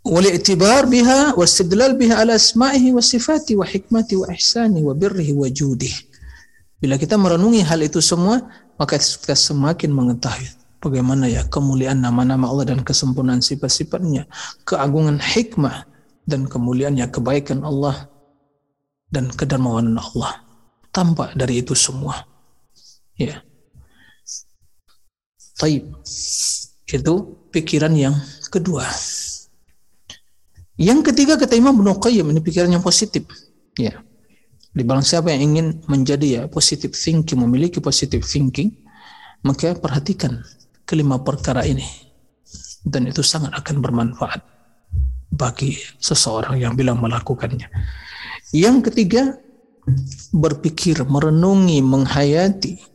والاعتبار بها واستدلال بها على أسمائه وصفاته وحكمته وإحسانه وبره وجوده Bila kita merenungi hal itu semua, maka kita semakin mengetahui bagaimana ya kemuliaan nama-nama Allah dan kesempurnaan sifat-sifatnya, keagungan hikmah dan kemuliaannya, kebaikan Allah dan kedermawanan Allah. Tampak dari itu semua. Ya. Taib. Itu pikiran yang kedua. Yang ketiga kata Imam Ibnu Qayyim ini pikiran yang positif. Ya. Di barang siapa yang ingin menjadi ya positive thinking, memiliki positive thinking, maka perhatikan kelima perkara ini. Dan itu sangat akan bermanfaat bagi seseorang yang bilang melakukannya. Yang ketiga, berpikir, merenungi, menghayati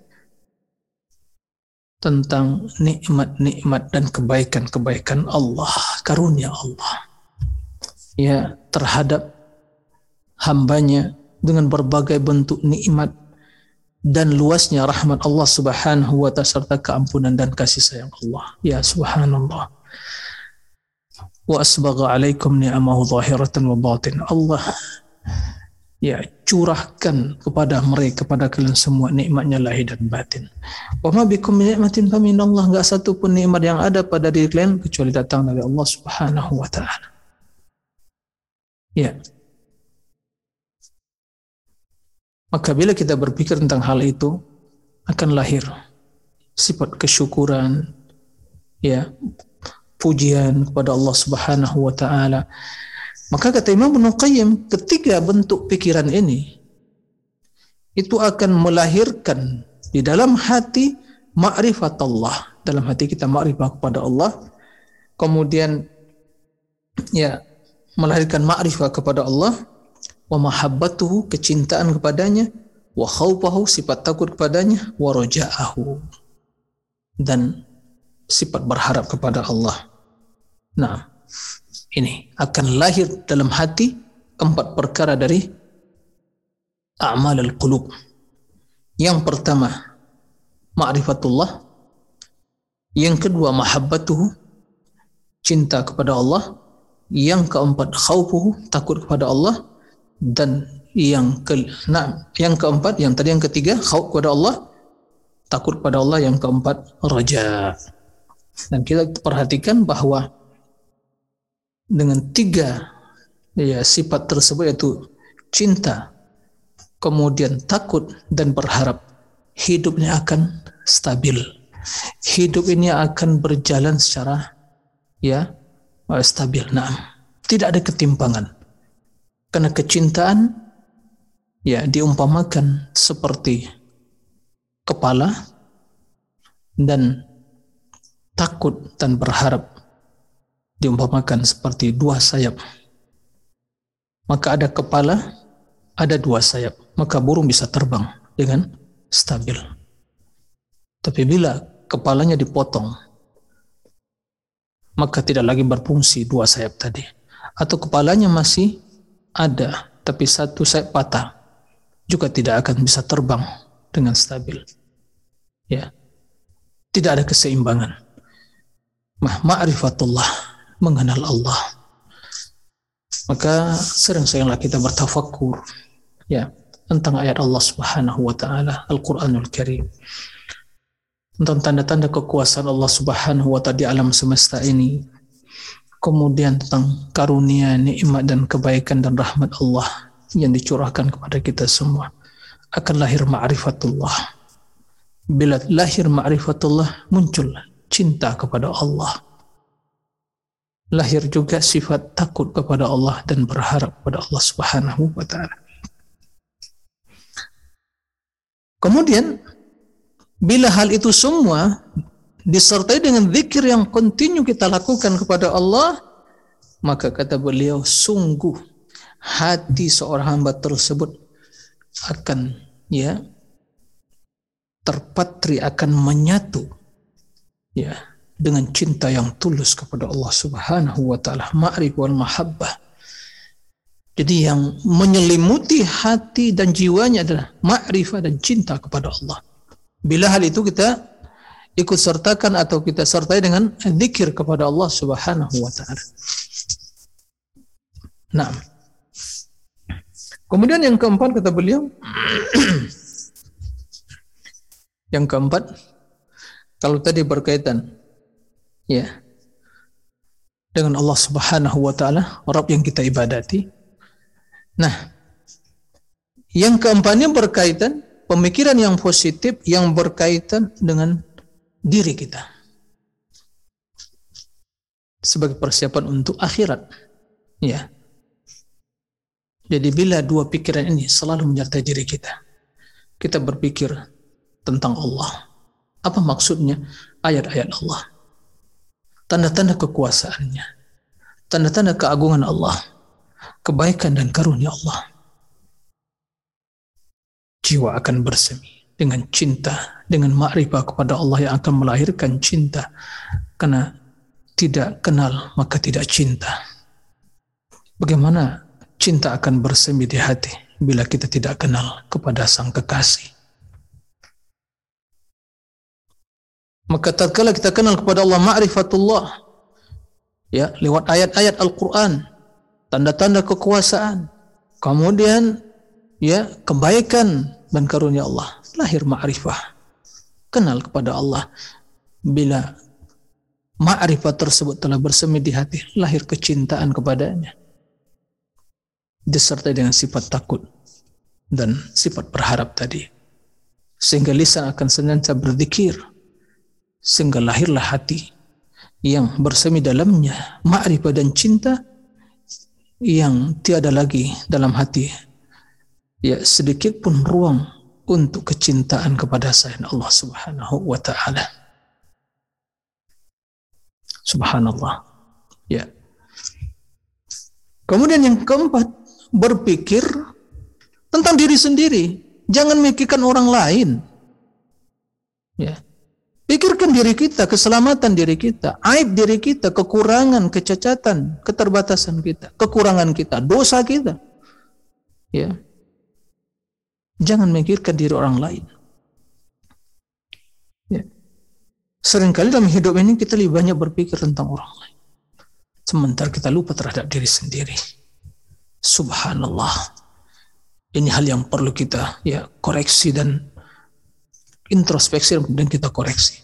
tentang nikmat-nikmat dan kebaikan-kebaikan Allah, karunia Allah ya terhadap hambanya dengan berbagai bentuk nikmat dan luasnya rahmat Allah Subhanahu wa taala serta keampunan dan kasih sayang Allah. Ya subhanallah. Wa asbagha alaikum ni'amahu zahiratan wa batin. Allah ya curahkan kepada mereka kepada kalian semua nikmatnya lahir dan batin. Wa ma bikum min ni'matin fa Allah enggak satu pun nikmat yang ada pada diri kalian kecuali datang dari Allah Subhanahu wa taala. Ya. Maka bila kita berpikir tentang hal itu, akan lahir sifat kesyukuran, ya, pujian kepada Allah Subhanahu wa taala. Maka kata Imam Ibnu Qayyim, ketiga bentuk pikiran ini itu akan melahirkan di dalam hati ma'rifat Allah. Dalam hati kita ma'rifat kepada Allah. Kemudian ya melahirkan ma'rifah kepada Allah wa mahabbatuhu kecintaan kepadanya wa khawfahu sifat takut kepadanya wa roja'ahu dan sifat berharap kepada Allah. Nah, ini akan lahir dalam hati empat perkara dari a'mal al-qulub. Yang pertama, ma'rifatullah. Yang kedua, mahabbatuhu, cinta kepada Allah yang keempat khaufuhu takut kepada Allah dan yang ke nah, yang keempat yang tadi yang ketiga khauf kepada Allah takut kepada Allah yang keempat raja dan kita perhatikan bahwa dengan tiga ya sifat tersebut yaitu cinta kemudian takut dan berharap hidupnya akan stabil hidup ini akan berjalan secara ya stabil. Nah, tidak ada ketimpangan. Karena kecintaan ya diumpamakan seperti kepala dan takut dan berharap diumpamakan seperti dua sayap. Maka ada kepala, ada dua sayap. Maka burung bisa terbang dengan stabil. Tapi bila kepalanya dipotong, maka tidak lagi berfungsi dua sayap tadi. Atau kepalanya masih ada, tapi satu sayap patah, juga tidak akan bisa terbang dengan stabil. Ya, tidak ada keseimbangan. Ma'rifatullah, mengenal Allah. Maka sering-seringlah kita bertafakur ya tentang ayat Allah Subhanahu wa taala Al-Qur'anul Karim tentang tanda-tanda kekuasaan Allah Subhanahu wa taala di alam semesta ini. Kemudian tentang karunia, nikmat dan kebaikan dan rahmat Allah yang dicurahkan kepada kita semua. Akan lahir ma'rifatullah. Bila lahir ma'rifatullah muncul cinta kepada Allah. Lahir juga sifat takut kepada Allah dan berharap kepada Allah Subhanahu wa taala. Kemudian Bila hal itu semua disertai dengan zikir yang kontinu kita lakukan kepada Allah, maka kata beliau, sungguh hati seorang hamba tersebut akan ya terpatri akan menyatu ya dengan cinta yang tulus kepada Allah Subhanahu wa taala, ma'rif wal mahabbah. Jadi yang menyelimuti hati dan jiwanya adalah ma'rifah dan cinta kepada Allah. Bila hal itu kita ikut sertakan atau kita sertai dengan zikir kepada Allah Subhanahu wa taala. Nah. Kemudian yang keempat kata beliau yang keempat kalau tadi berkaitan ya dengan Allah Subhanahu wa taala, Rabb yang kita ibadati. Nah, yang keempatnya berkaitan pemikiran yang positif yang berkaitan dengan diri kita sebagai persiapan untuk akhirat. Ya. Jadi bila dua pikiran ini selalu menyertai diri kita, kita berpikir tentang Allah. Apa maksudnya ayat-ayat Allah? Tanda-tanda kekuasaannya, tanda-tanda keagungan Allah, kebaikan dan karunia Allah. Jiwa akan bersemi dengan cinta, dengan makrifah kepada Allah yang akan melahirkan cinta. Karena tidak kenal maka tidak cinta. Bagaimana cinta akan bersemi di hati bila kita tidak kenal kepada sang kekasih? Maka tatkala kita kenal kepada Allah ma'rifatullah ya lewat ayat-ayat Al-Qur'an, tanda-tanda kekuasaan, kemudian ya kebaikan dan karunia Allah lahir ma'rifah. Kenal kepada Allah. Bila ma'rifah tersebut telah bersemi di hati, lahir kecintaan kepadanya. Disertai dengan sifat takut dan sifat berharap tadi. Sehingga lisan akan senantiasa berzikir. Sehingga lahirlah hati yang bersemi dalamnya ma'rifah dan cinta yang tiada lagi dalam hati ya sedikit pun ruang untuk kecintaan kepada selain Allah Subhanahu wa taala. Subhanallah. Ya. Kemudian yang keempat, berpikir tentang diri sendiri. Jangan mikirkan orang lain. Ya. Pikirkan diri kita, keselamatan diri kita, aib diri kita, kekurangan, kecacatan, keterbatasan kita, kekurangan kita, dosa kita. Ya. Jangan memikirkan diri orang lain. Ya. Seringkali dalam hidup ini kita lebih banyak berpikir tentang orang lain. Sementara kita lupa terhadap diri sendiri. Subhanallah. Ini hal yang perlu kita ya koreksi dan introspeksi dan kita koreksi.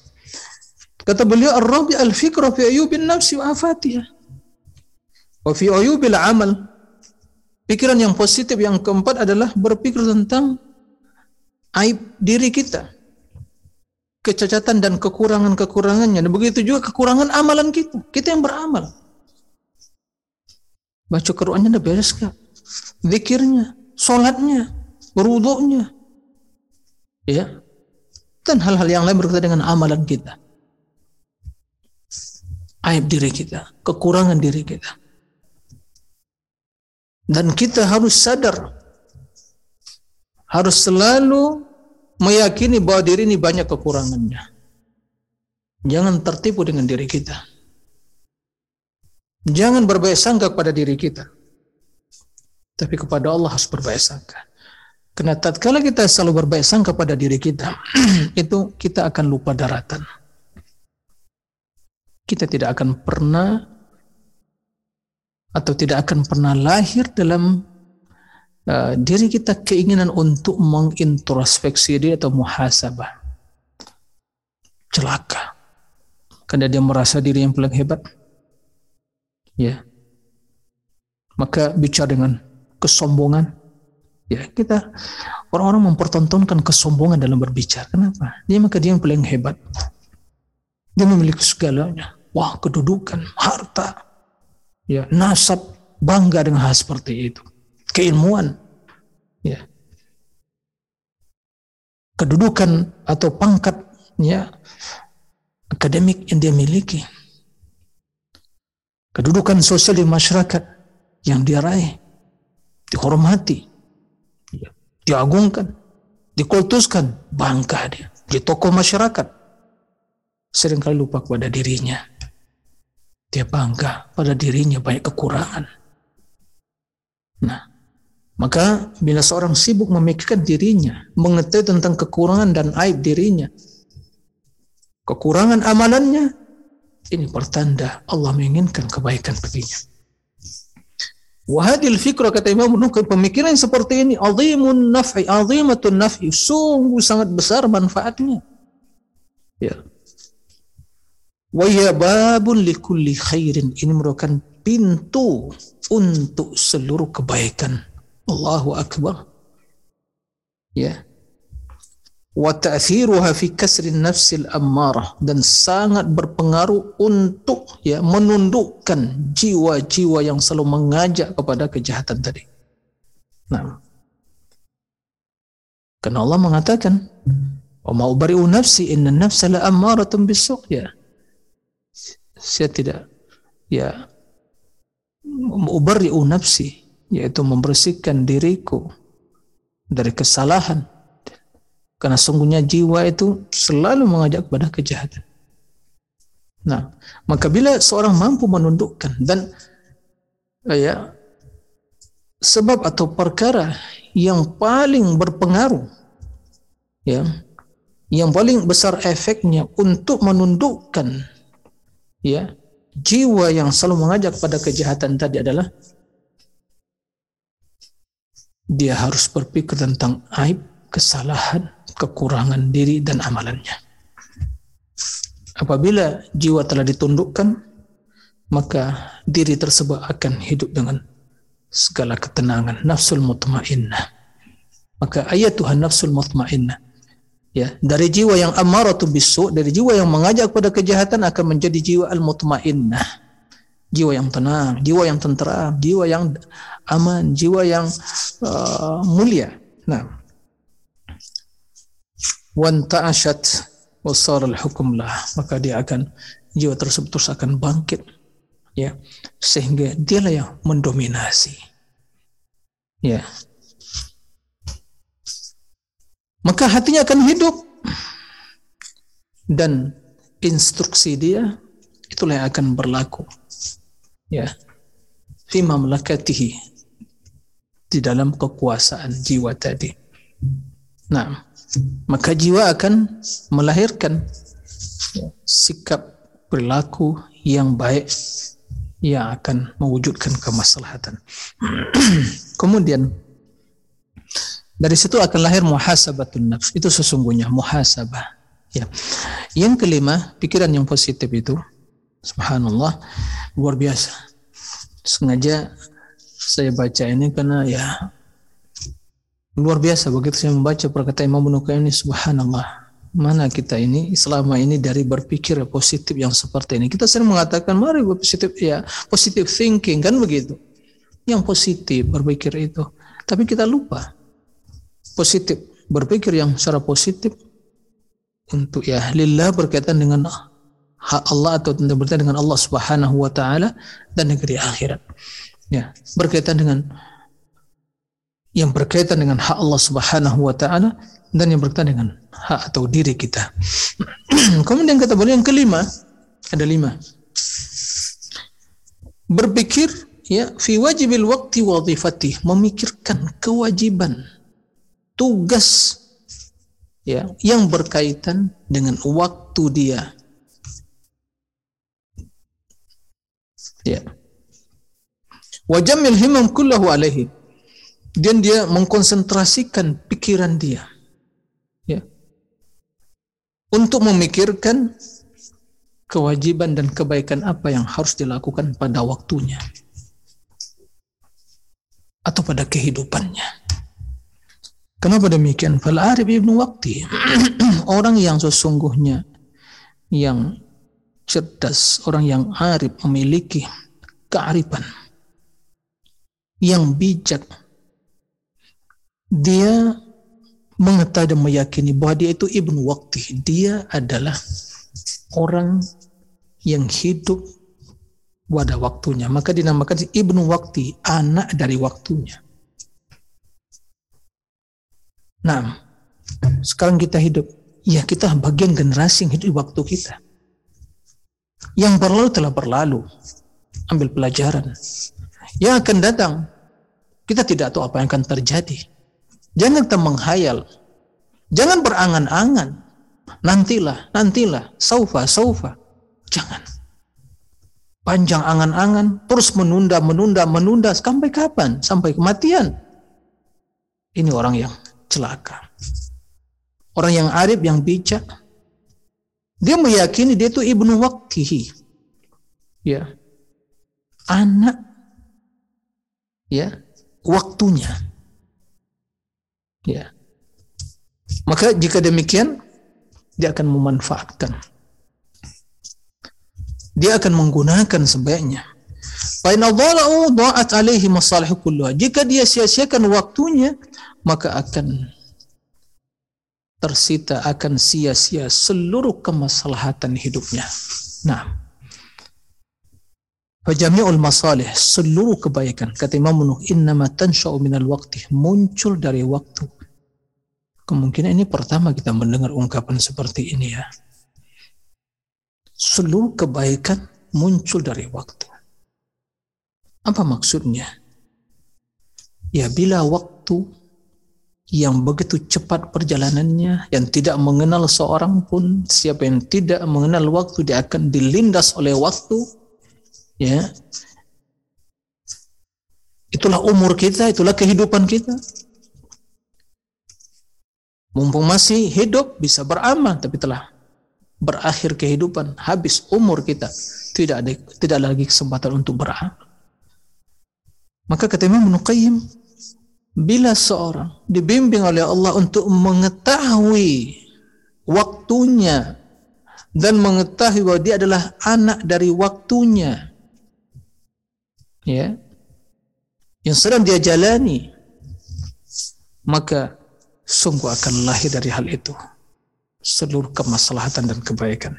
Kata beliau, Ar-Rabi al-fikra fi ayubin nafsi wa afatiha. Wa fi ayubil amal Pikiran yang positif yang keempat adalah berpikir tentang aib diri kita. Kecacatan dan kekurangan-kekurangannya. Dan begitu juga kekurangan amalan kita. Kita yang beramal. Baca Qur'annya udah beres gak? Zikirnya, sholatnya, berwuduknya. Ya. Dan hal-hal yang lain berkaitan dengan amalan kita. Aib diri kita, kekurangan diri kita. Dan kita harus sadar harus selalu meyakini bahwa diri ini banyak kekurangannya. Jangan tertipu dengan diri kita. Jangan berbaik sangka kepada diri kita. Tapi kepada Allah harus berbaik sangka. Karena tatkala kita selalu berbaik sangka pada diri kita, itu kita akan lupa daratan. Kita tidak akan pernah atau tidak akan pernah lahir dalam uh, diri kita keinginan untuk mengintrospeksi diri atau muhasabah. Celaka. Karena dia merasa diri yang paling hebat. Ya. Maka bicara dengan kesombongan. Ya, kita orang-orang mempertontonkan kesombongan dalam berbicara. Kenapa? Dia maka dia yang paling hebat. Dia memiliki segalanya. Wah, kedudukan, harta, ya nasab bangga dengan hal seperti itu keilmuan ya kedudukan atau pangkatnya akademik yang dia miliki kedudukan sosial di masyarakat yang dia raih dihormati ya, diagungkan dikultuskan bangga dia di tokoh masyarakat sering kali lupa kepada dirinya dia bangga pada dirinya banyak kekurangan. Nah, maka bila seorang sibuk memikirkan dirinya, mengetahui tentang kekurangan dan aib dirinya, kekurangan amalannya, ini pertanda Allah menginginkan kebaikan baginya. Wahadil fikra kata Imam Nukai pemikiran seperti ini azimun naf'i azimatun naf'i sungguh sangat besar manfaatnya. Ya. Wa ya babun likulli khairin ini merupakan pintu untuk seluruh kebaikan. Allahu akbar. Ya dan sangat berpengaruh untuk ya menundukkan jiwa-jiwa yang selalu mengajak kepada kejahatan tadi. Nah. Karena Allah mengatakan, "Wa ma ubari'u nafsi ya. Saya tidak ya ubari'u nafsi yaitu membersihkan diriku dari kesalahan karena sungguhnya jiwa itu selalu mengajak kepada kejahatan. Nah, maka bila seorang mampu menundukkan dan ya sebab atau perkara yang paling berpengaruh ya yang paling besar efeknya untuk menundukkan ya jiwa yang selalu mengajak pada kejahatan tadi adalah dia harus berpikir tentang aib, kesalahan, kekurangan diri dan amalannya. Apabila jiwa telah ditundukkan, maka diri tersebut akan hidup dengan segala ketenangan, nafsul mutmainnah. Maka ayat Tuhan nafsul mutmainnah. Ya, dari jiwa yang amaratu bisu, dari jiwa yang mengajak pada kejahatan akan menjadi jiwa al-mutmainnah. Jiwa yang tenang, jiwa yang tenteram, jiwa yang aman, jiwa yang uh, mulia. Nah, wanta'ashat wasar al-hukum lah. Maka dia akan jiwa tersebut terus akan bangkit ya. Sehingga dialah yang mendominasi ya. Maka hatinya akan hidup. Dan instruksi dia itulah yang akan berlaku ya. Fi di dalam kekuasaan jiwa tadi. Nah maka jiwa akan melahirkan sikap perilaku yang baik yang akan mewujudkan kemaslahatan. Kemudian dari situ akan lahir muhasabatun nafs. Itu sesungguhnya muhasabah. Ya. Yang kelima, pikiran yang positif itu subhanallah luar biasa. Sengaja saya baca ini karena ya luar biasa begitu saya membaca perkataan Imam Nukaim ini subhanallah. Mana kita ini selama ini dari berpikir positif yang seperti ini? Kita sering mengatakan mari berpositif ya positive thinking kan begitu? Yang positif berpikir itu. Tapi kita lupa positif berpikir yang secara positif untuk ya lillah berkaitan dengan hak Allah atau berkaitan dengan Allah Subhanahu wa taala dan negeri akhirat. Ya berkaitan dengan yang berkaitan dengan hak Allah Subhanahu wa taala dan yang berkaitan dengan hak atau diri kita. Kemudian kata beliau yang kelima, ada lima. Berpikir ya fi wajibil waqti wadhifati, memikirkan kewajiban tugas ya yang berkaitan dengan waktu dia. Ya. Wajamil himam kullahu alaihi dan dia mengkonsentrasikan pikiran dia. Ya. Untuk memikirkan kewajiban dan kebaikan apa yang harus dilakukan pada waktunya. Atau pada kehidupannya. Kenapa demikian? Fal arif ibnu wakti orang yang sesungguhnya yang cerdas, orang yang arif memiliki kearifan. Yang bijak dia mengetahui dan meyakini bahwa dia itu ibnu waktu. Dia adalah orang yang hidup pada waktunya. Maka dinamakan ibnu waktu, anak dari waktunya. Nah, sekarang kita hidup. Ya kita bagian generasi yang hidup di waktu kita. Yang berlalu telah berlalu. Ambil pelajaran. Yang akan datang, kita tidak tahu apa yang akan terjadi. Jangan kita menghayal. Jangan berangan-angan. nantilah, nantilah, saufa, saufa. Jangan. Panjang angan-angan, terus menunda, menunda, menunda, sampai kapan? Sampai kematian. Ini orang yang celaka. Orang yang arif, yang bijak. Dia meyakini dia itu ibnu waktihi. Ya. Anak. Ya. Waktunya. Ya. Maka jika demikian, dia akan memanfaatkan. Dia akan menggunakan sebaiknya. Jika dia sia-siakan waktunya, maka akan tersita akan sia-sia seluruh kemaslahatan hidupnya. Nah, Fajami'ul masalih, seluruh kebaikan. Kata Imam Nuh, innama tansha'u minal waqti, muncul dari waktu. Kemungkinan ini pertama kita mendengar ungkapan seperti ini ya. Seluruh kebaikan muncul dari waktu. Apa maksudnya? Ya bila waktu yang begitu cepat perjalanannya, yang tidak mengenal seorang pun, siapa yang tidak mengenal waktu dia akan dilindas oleh waktu, ya. Itulah umur kita, itulah kehidupan kita. Mumpung masih hidup bisa beramal, tapi telah berakhir kehidupan, habis umur kita, tidak ada tidak lagi kesempatan untuk beramal. Maka kata Imam Nuqayyim, bila seorang dibimbing oleh Allah untuk mengetahui waktunya dan mengetahui bahwa dia adalah anak dari waktunya ya. Yang sedang dia jalani maka sungguh akan lahir dari hal itu seluruh kemaslahatan dan kebaikan.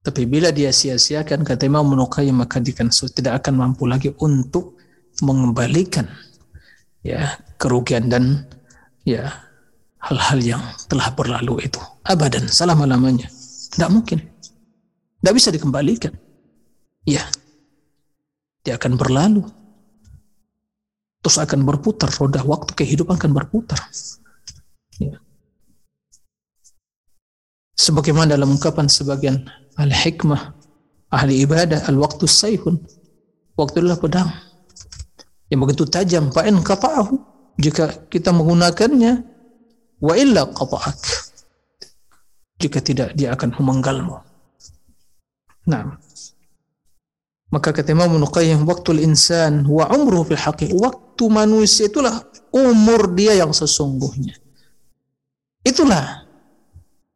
Tapi bila dia sia-siakan kata Imam Munuqayyim maka dia tidak akan mampu lagi untuk mengembalikan ya kerugian dan ya hal-hal yang telah berlalu itu. Abadan selama lamanya tidak mungkin. Tidak bisa dikembalikan. Ya dia akan berlalu. Terus akan berputar roda waktu kehidupan akan berputar. Ya. sebagaimana dalam ungkapan sebagian al hikmah ahli ibadah al waktu saifun waktu adalah pedang. Yang begitu tajam fa'in qata'ahu. Jika kita menggunakannya wa illa qata'ak. Jika tidak dia akan memenggalmu. Nah maka kata Imam Nuqayyim waktu insan wa umruhu fil waktu manusia itulah umur dia yang sesungguhnya. Itulah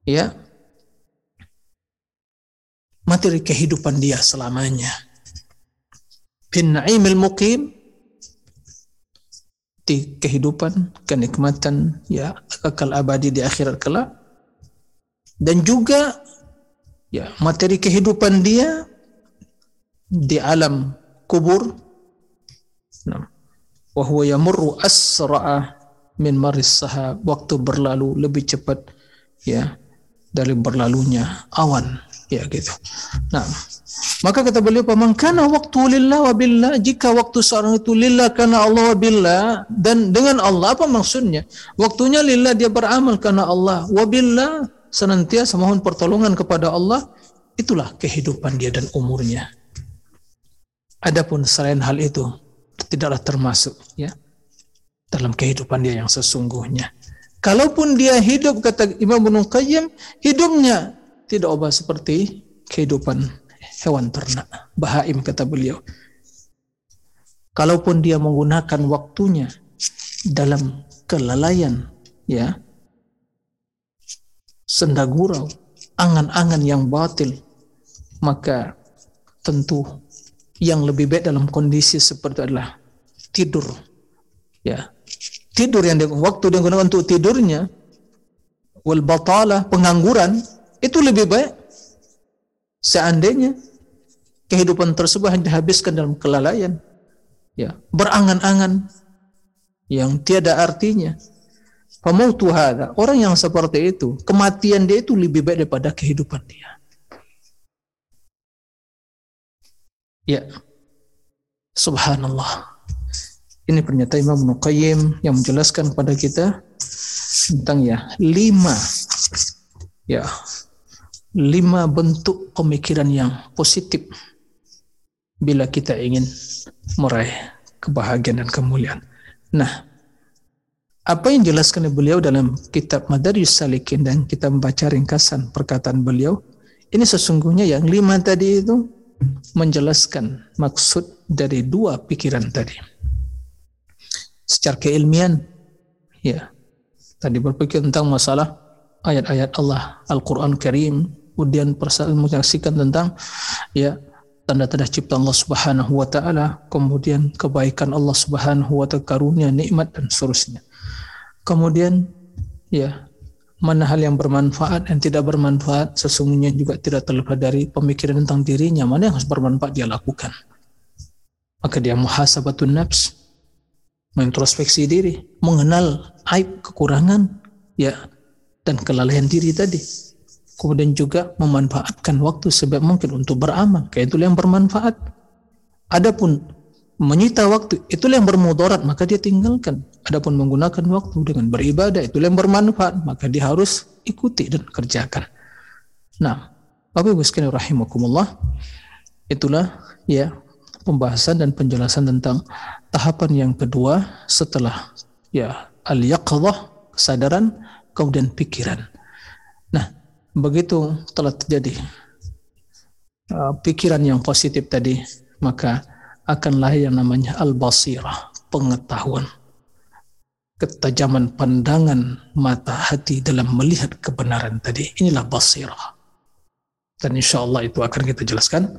ya materi kehidupan dia selamanya. Bin na'imil muqim di kehidupan, kenikmatan ya kekal abadi di akhirat kelak. Dan juga ya materi kehidupan dia di alam kubur nah wa huwa yamurru asra'a min maris sahab waktu berlalu lebih cepat ya dari berlalunya awan ya gitu nah maka kata beliau, "Pemangkana waktu lillah wa billah." Jika waktu seorang itu lillah karena Allah wa billah dan dengan Allah apa maksudnya? Waktunya lillah dia beramal karena Allah wa billah senantiasa mohon pertolongan kepada Allah, itulah kehidupan dia dan umurnya. Adapun selain hal itu tidaklah termasuk ya dalam kehidupan dia yang sesungguhnya. Kalaupun dia hidup kata Imam Ibnu Qayyim, hidupnya tidak ubah seperti kehidupan hewan ternak, bahaim kata beliau. Kalaupun dia menggunakan waktunya dalam kelalaian, ya, sendagurau, angan-angan yang batil, maka tentu yang lebih baik dalam kondisi seperti adalah tidur. Ya. Tidur yang dia, waktu dia gunakan untuk tidurnya wal batalah pengangguran itu lebih baik Seandainya kehidupan tersebut hanya dihabiskan dalam kelalaian, ya, berangan-angan yang tiada artinya. Pemautu hadha, orang yang seperti itu, kematian dia itu lebih baik daripada kehidupan dia. Ya. Subhanallah. Ini pernyataan Imam Nuqayyim yang menjelaskan kepada kita tentang ya lima ya lima bentuk pemikiran yang positif bila kita ingin meraih kebahagiaan dan kemuliaan. Nah, apa yang dijelaskan oleh beliau dalam kitab Madarijus Salikin dan kita membaca ringkasan perkataan beliau, ini sesungguhnya yang lima tadi itu menjelaskan maksud dari dua pikiran tadi. Secara keilmian, ya, tadi berpikir tentang masalah ayat-ayat Allah, Al-Quran Karim, kemudian menyaksikan tentang ya tanda-tanda cipta Allah Subhanahu wa taala, kemudian kebaikan Allah Subhanahu wa taala, karunia, nikmat dan seterusnya. Kemudian ya mana hal yang bermanfaat dan tidak bermanfaat sesungguhnya juga tidak terlepas dari pemikiran tentang dirinya mana yang harus bermanfaat dia lakukan. Maka dia muhasabatun nafs mengintrospeksi diri mengenal aib kekurangan ya dan kelalaian diri tadi. Kemudian juga memanfaatkan waktu sebab mungkin untuk beramal kayak itu yang bermanfaat. Adapun menyita waktu itulah yang bermudarat maka dia tinggalkan adapun menggunakan waktu dengan beribadah itulah yang bermanfaat maka dia harus ikuti dan kerjakan nah Bapak Ibu sekalian rahimakumullah itulah ya pembahasan dan penjelasan tentang tahapan yang kedua setelah ya al-yaqظah kesadaran kemudian pikiran nah begitu telah terjadi uh, pikiran yang positif tadi maka akan lahir yang namanya al-basirah, pengetahuan. Ketajaman pandangan mata hati dalam melihat kebenaran tadi. Inilah basirah. Dan insya Allah itu akan kita jelaskan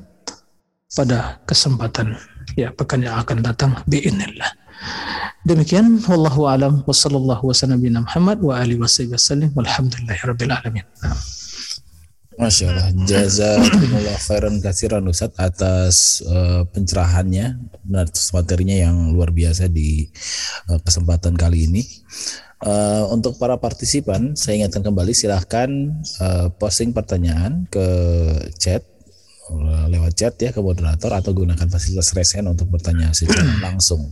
pada kesempatan ya pekan yang akan datang biinillah. Demikian wallahu alam wa sallallahu wasallam Muhammad wa alihi wasallam walhamdulillahirabbil alamin. Masya Allah, jazakumullah khairan kasiran Ustaz atas uh, pencerahannya dan materinya yang luar biasa di uh, kesempatan kali ini. Uh, untuk para partisipan, saya ingatkan kembali silahkan uh, posting pertanyaan ke chat lewat chat ya ke moderator atau gunakan fasilitas resen untuk bertanya secara langsung.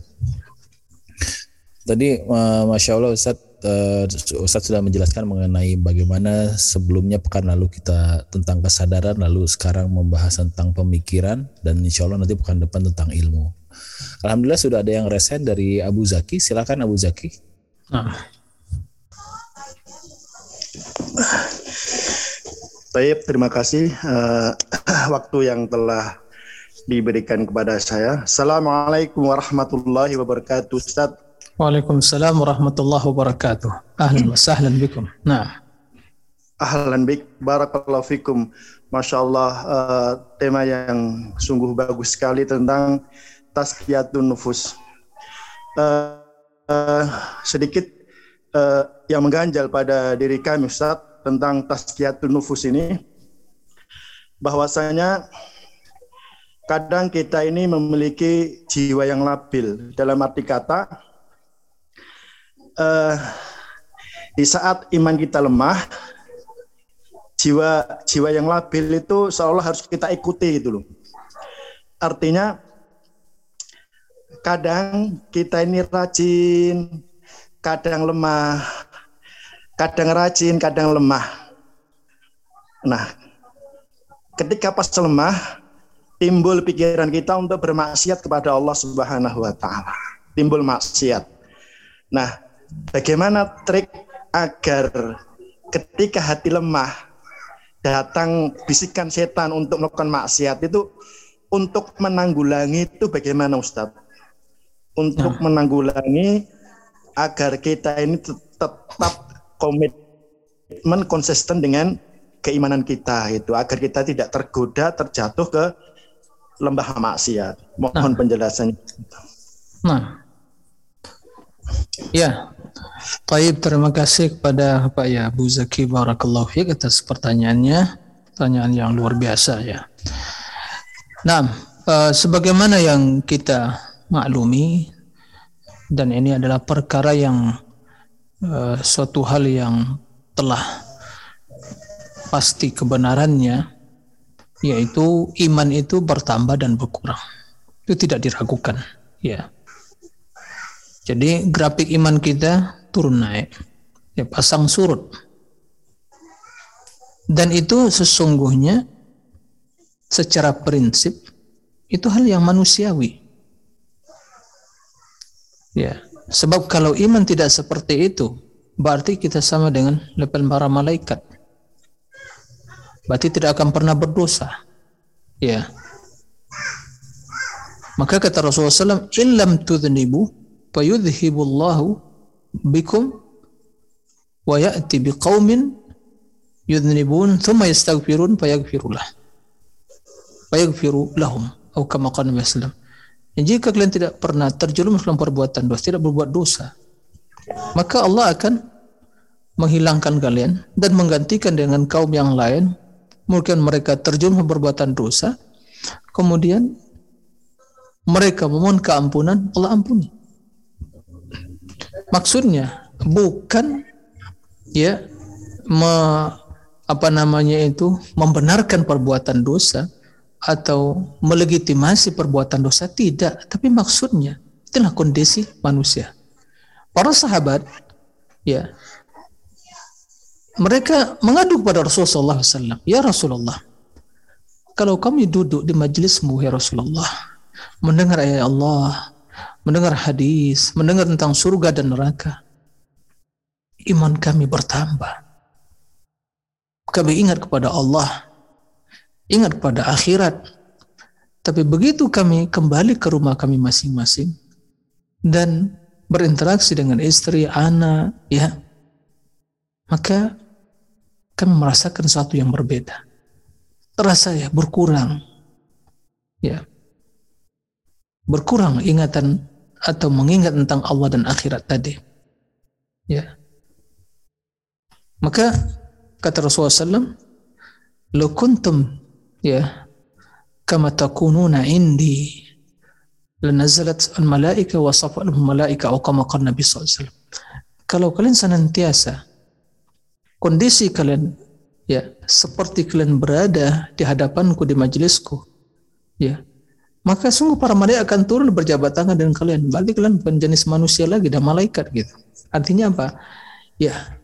Tadi uh, masya Allah Ustaz uh, Ustadz sudah menjelaskan mengenai bagaimana sebelumnya pekan lalu kita tentang kesadaran, lalu sekarang membahas tentang pemikiran, dan insya Allah nanti pekan depan tentang ilmu. Alhamdulillah sudah ada yang resen dari Abu Zaki. Silakan Abu Zaki. Nah. Baik, terima kasih uh, waktu yang telah diberikan kepada saya. Assalamualaikum warahmatullahi wabarakatuh, Ustaz. Waalaikumsalam warahmatullahi wabarakatuh. Ahlan wa sahlan bikum. Nah. Ahlan bik, barakallahu fikum. Masya Allah, uh, tema yang sungguh bagus sekali tentang tazkiyatun nufus. Uh, uh, sedikit uh, yang mengganjal pada diri kami Ustaz tentang tazkiyatun nufus ini bahwasanya kadang kita ini memiliki jiwa yang labil dalam arti kata uh, di saat iman kita lemah, jiwa jiwa yang labil itu seolah harus kita ikuti itu loh. Artinya kadang kita ini rajin, kadang lemah, kadang rajin, kadang lemah. Nah, ketika pas lemah, timbul pikiran kita untuk bermaksiat kepada Allah Subhanahu wa taala. Timbul maksiat. Nah, Bagaimana trik agar ketika hati lemah datang bisikan setan untuk melakukan maksiat itu untuk menanggulangi itu bagaimana Ustadz? Untuk nah. menanggulangi agar kita ini tetap komitmen konsisten dengan keimanan kita itu agar kita tidak tergoda terjatuh ke lembah maksiat. Mohon nah. penjelasannya. Nah, Ya, Baik, terima kasih kepada Pak ya Bu Zaki Barakallahu Fik atas pertanyaannya, pertanyaan yang luar biasa ya. Nah, uh, sebagaimana yang kita maklumi dan ini adalah perkara yang uh, suatu hal yang telah pasti kebenarannya yaitu iman itu bertambah dan berkurang. Itu tidak diragukan, ya. Jadi grafik iman kita turun naik. Ya pasang surut. Dan itu sesungguhnya secara prinsip itu hal yang manusiawi. Ya, sebab kalau iman tidak seperti itu, berarti kita sama dengan level para malaikat. Berarti tidak akan pernah berdosa. Ya. Maka kata Rasulullah SAW, "Illam tudhnibu, fayudhibullahu bikum wa ya'ti biqaumin yudhnibun thumma yastaghfirun fayaghfirullah." Fayaghfiru lahum. Atau kama qala Nabi sallallahu jika kalian tidak pernah terjerumus dalam perbuatan dosa, tidak berbuat dosa, maka Allah akan menghilangkan kalian dan menggantikan dengan kaum yang lain. Mungkin mereka terjerumus perbuatan dosa, kemudian mereka memohon keampunan, Allah ampuni. Maksudnya bukan ya me, apa namanya itu membenarkan perbuatan dosa, atau melegitimasi perbuatan dosa tidak, tapi maksudnya itulah kondisi manusia. Para sahabat ya mereka mengadu kepada Rasulullah SAW, ya Rasulullah, kalau kami duduk di majlismu ya Rasulullah, mendengar ayat Allah, mendengar hadis, mendengar tentang surga dan neraka, iman kami bertambah. Kami ingat kepada Allah, ingat pada akhirat. Tapi begitu kami kembali ke rumah kami masing-masing dan berinteraksi dengan istri, anak, ya, maka kami merasakan sesuatu yang berbeda. Terasa ya berkurang, ya, berkurang ingatan atau mengingat tentang Allah dan akhirat tadi, ya. Maka kata Rasulullah SAW, lo kuntum ya kama takununa indi lanazalat al malaika wa safal malaika atau kama qala Nabi SAW kalau kalian senantiasa kondisi kalian ya seperti kalian berada di hadapanku di majelisku ya maka sungguh para malaikat akan turun berjabat tangan dengan kalian. Berarti kalian bukan jenis manusia lagi dan malaikat gitu. Artinya apa? Ya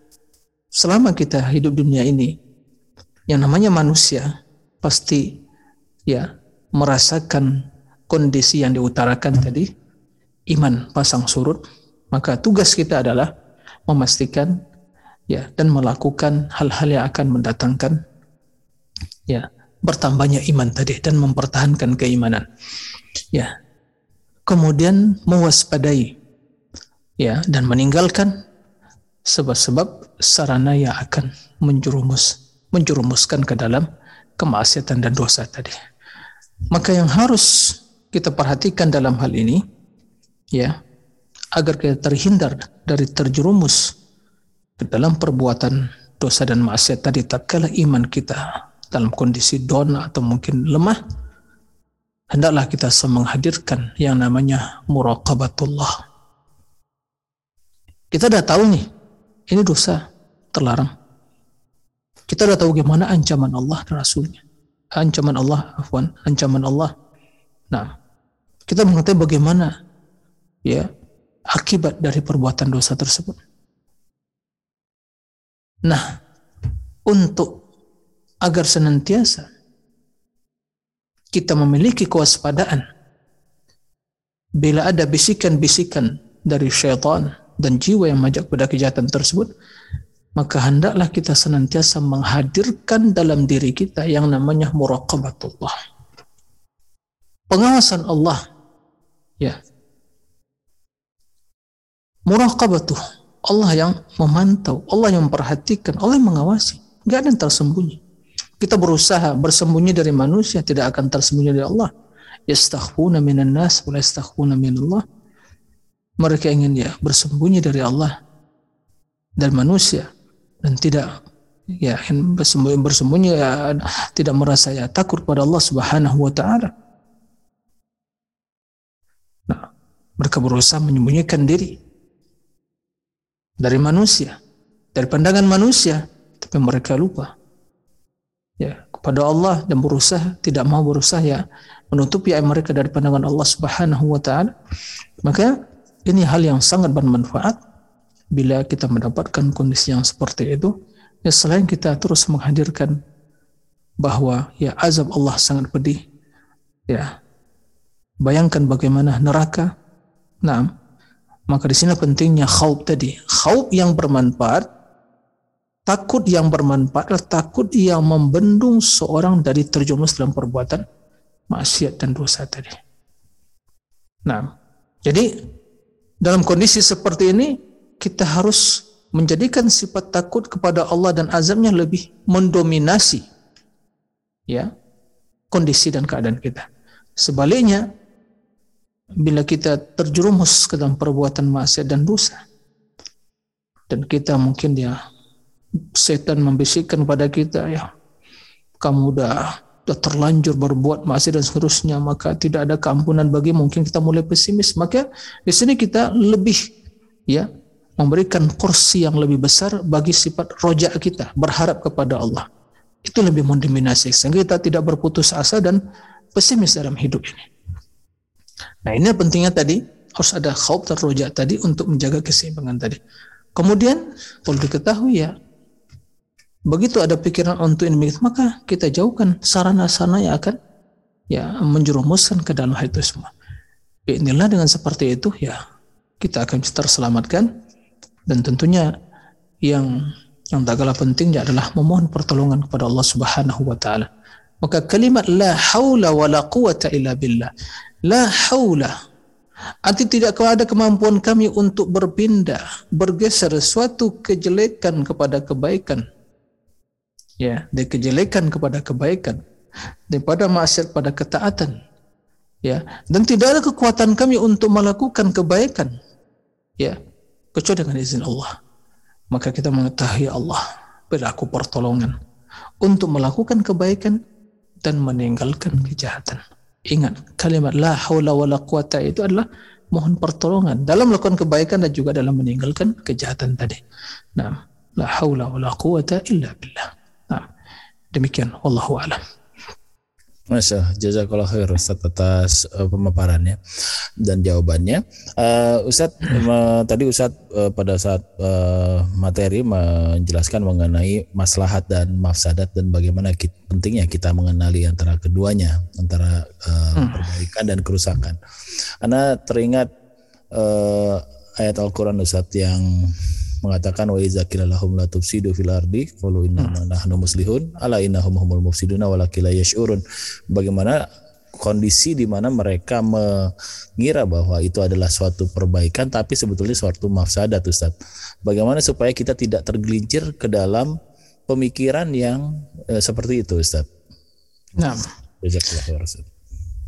selama kita hidup dunia ini yang namanya manusia pasti ya merasakan kondisi yang diutarakan tadi. Iman pasang surut. Maka tugas kita adalah memastikan ya dan melakukan hal-hal yang akan mendatangkan ya bertambahnya iman tadi dan mempertahankan keimanan ya kemudian mewaspadai ya dan meninggalkan sebab-sebab sarana yang akan menjerumus menjerumuskan ke dalam kemaksiatan dan dosa tadi. Maka yang harus kita perhatikan dalam hal ini ya agar kita terhindar dari terjerumus ke dalam perbuatan dosa dan maksiat tadi tatkala iman kita dalam kondisi don atau mungkin lemah hendaklah kita menghadirkan yang namanya muraqabatullah kita sudah tahu nih ini dosa terlarang kita sudah tahu bagaimana ancaman Allah dan Rasulnya. Ancaman Allah, afwan, ancaman Allah. Nah, kita mengetahui bagaimana ya akibat dari perbuatan dosa tersebut. Nah, untuk agar senantiasa kita memiliki kewaspadaan bila ada bisikan-bisikan dari syaitan dan jiwa yang majak pada kejahatan tersebut, maka hendaklah kita senantiasa menghadirkan dalam diri kita yang namanya muraqabatullah. Pengawasan Allah. Ya. Muraqabatuh. Allah yang memantau, Allah yang memperhatikan, Allah yang mengawasi. Enggak ada yang tersembunyi. Kita berusaha bersembunyi dari manusia, tidak akan tersembunyi dari Allah. Yastakhfuna minan nas, wa yastakhfuna minallah. Mereka ingin ya bersembunyi dari Allah dan manusia dan tidak ya bersembunyi bersembunyi ya, tidak merasa ya takut pada Allah Subhanahu wa taala. Nah, mereka berusaha menyembunyikan diri dari manusia, dari pandangan manusia, tapi mereka lupa ya kepada Allah dan berusaha tidak mau berusaha ya menutupi aib mereka dari pandangan Allah Subhanahu wa taala. Maka ini hal yang sangat bermanfaat bila kita mendapatkan kondisi yang seperti itu. Ya selain kita terus menghadirkan bahwa ya azab Allah sangat pedih ya bayangkan bagaimana neraka. Nah maka di sini pentingnya khauf tadi. Khauf yang bermanfaat takut yang bermanfaat adalah takut yang membendung seorang dari terjumus dalam perbuatan maksiat dan dosa tadi nah jadi dalam kondisi seperti ini kita harus menjadikan sifat takut kepada Allah dan azabnya lebih mendominasi ya kondisi dan keadaan kita. Sebaliknya bila kita terjerumus ke dalam perbuatan maksiat dan dosa dan kita mungkin ya setan membisikkan pada kita ya kamu udah udah terlanjur berbuat maksiat dan seterusnya maka tidak ada keampunan bagi mungkin kita mulai pesimis maka di sini kita lebih ya memberikan kursi yang lebih besar bagi sifat rojak kita, berharap kepada Allah. Itu lebih mendominasi sehingga kita tidak berputus asa dan pesimis dalam hidup ini. Nah ini pentingnya tadi harus ada khauf dan rojak tadi untuk menjaga keseimbangan tadi. Kemudian perlu diketahui ya begitu ada pikiran untuk ini maka kita jauhkan sarana-sarana yang akan ya menjerumuskan ke dalam hal itu semua. Inilah dengan seperti itu ya kita akan bisa terselamatkan dan tentunya yang yang tak kalah pentingnya adalah memohon pertolongan kepada Allah Subhanahu wa taala. Maka kalimat la haula wa la quwata illa billah. La haula Arti tidak ada kemampuan kami untuk berpindah, bergeser suatu kejelekan kepada kebaikan. Ya, dari kejelekan kepada kebaikan. Daripada maksiat pada ketaatan. Ya, dan tidak ada kekuatan kami untuk melakukan kebaikan. Ya, kecuali dengan izin Allah. Maka kita mengetahui Allah berlaku pertolongan untuk melakukan kebaikan dan meninggalkan kejahatan. Ingat, kalimat la haula wa la quwata itu adalah mohon pertolongan dalam melakukan kebaikan dan juga dalam meninggalkan kejahatan tadi. Nah, la haula wa la quwata illa billah. Demikian wallahu alam. Masya jazakallah khair Ustaz atas uh, pemaparannya dan jawabannya. Uh, Ustaz uh, tadi Ustaz uh, pada saat uh, materi menjelaskan mengenai maslahat dan mafsadat dan bagaimana kita, pentingnya kita mengenali antara keduanya, antara uh, hmm. perbaikan dan kerusakan. Karena teringat uh, ayat Al-Qur'an Ustaz yang mengatakan wa iza qila lahum la tufsidu fil ardi qalu inna hmm. nahnu muslihun ala innahum humul mufsiduna walakin la yash'urun bagaimana kondisi di mana mereka mengira bahwa itu adalah suatu perbaikan tapi sebetulnya suatu mafsadat Ustaz. Bagaimana supaya kita tidak tergelincir ke dalam pemikiran yang eh, seperti itu Ustaz. Nah.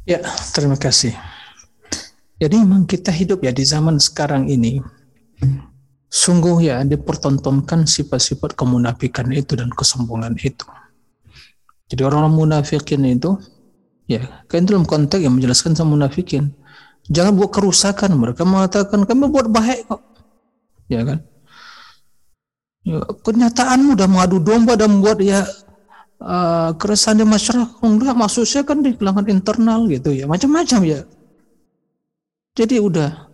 Ya, terima kasih. Jadi memang kita hidup ya di zaman sekarang ini sungguh ya dipertontonkan sifat-sifat kemunafikan itu dan kesombongan itu. Jadi orang-orang munafikin itu ya kan dalam konteks yang menjelaskan sama munafikin jangan buat kerusakan mereka mengatakan kami buat baik kok. Ya kan? Ya, kenyataanmu udah mengadu domba dan membuat ya uh, keresahan di masyarakat. Enggak maksudnya kan di kalangan internal gitu ya macam-macam ya. Jadi udah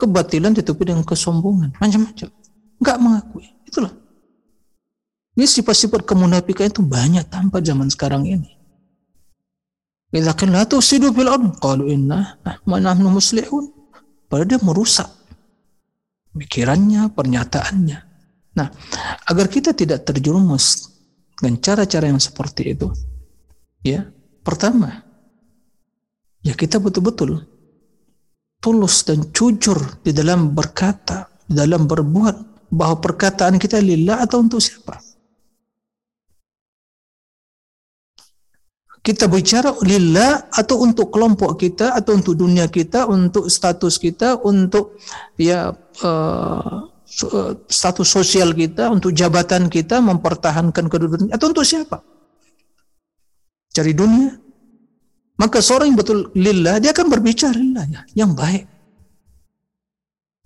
kebatilan ditutupi dengan kesombongan. Macam-macam. Nggak mengakui. Itulah. Ini sifat-sifat kemunafikan itu banyak tanpa zaman sekarang ini. Idza qila la tusidu fil ard. Qalu inna nahnu muslihun. Padahal dia merusak pikirannya pernyataannya. Nah agar kita tidak terjerumus dengan cara-cara yang seperti itu ya pertama ya kita betul-betul tulus dan jujur di dalam berkata, di dalam berbuat bahwa perkataan kita lillah atau untuk siapa? Kita bicara lillah atau untuk kelompok kita atau untuk dunia kita, untuk status kita, untuk ya uh, status sosial kita, untuk jabatan kita, mempertahankan kedudukan atau untuk siapa? Cari dunia, maka seorang yang betul lillah, dia akan berbicara lillah ya, yang baik.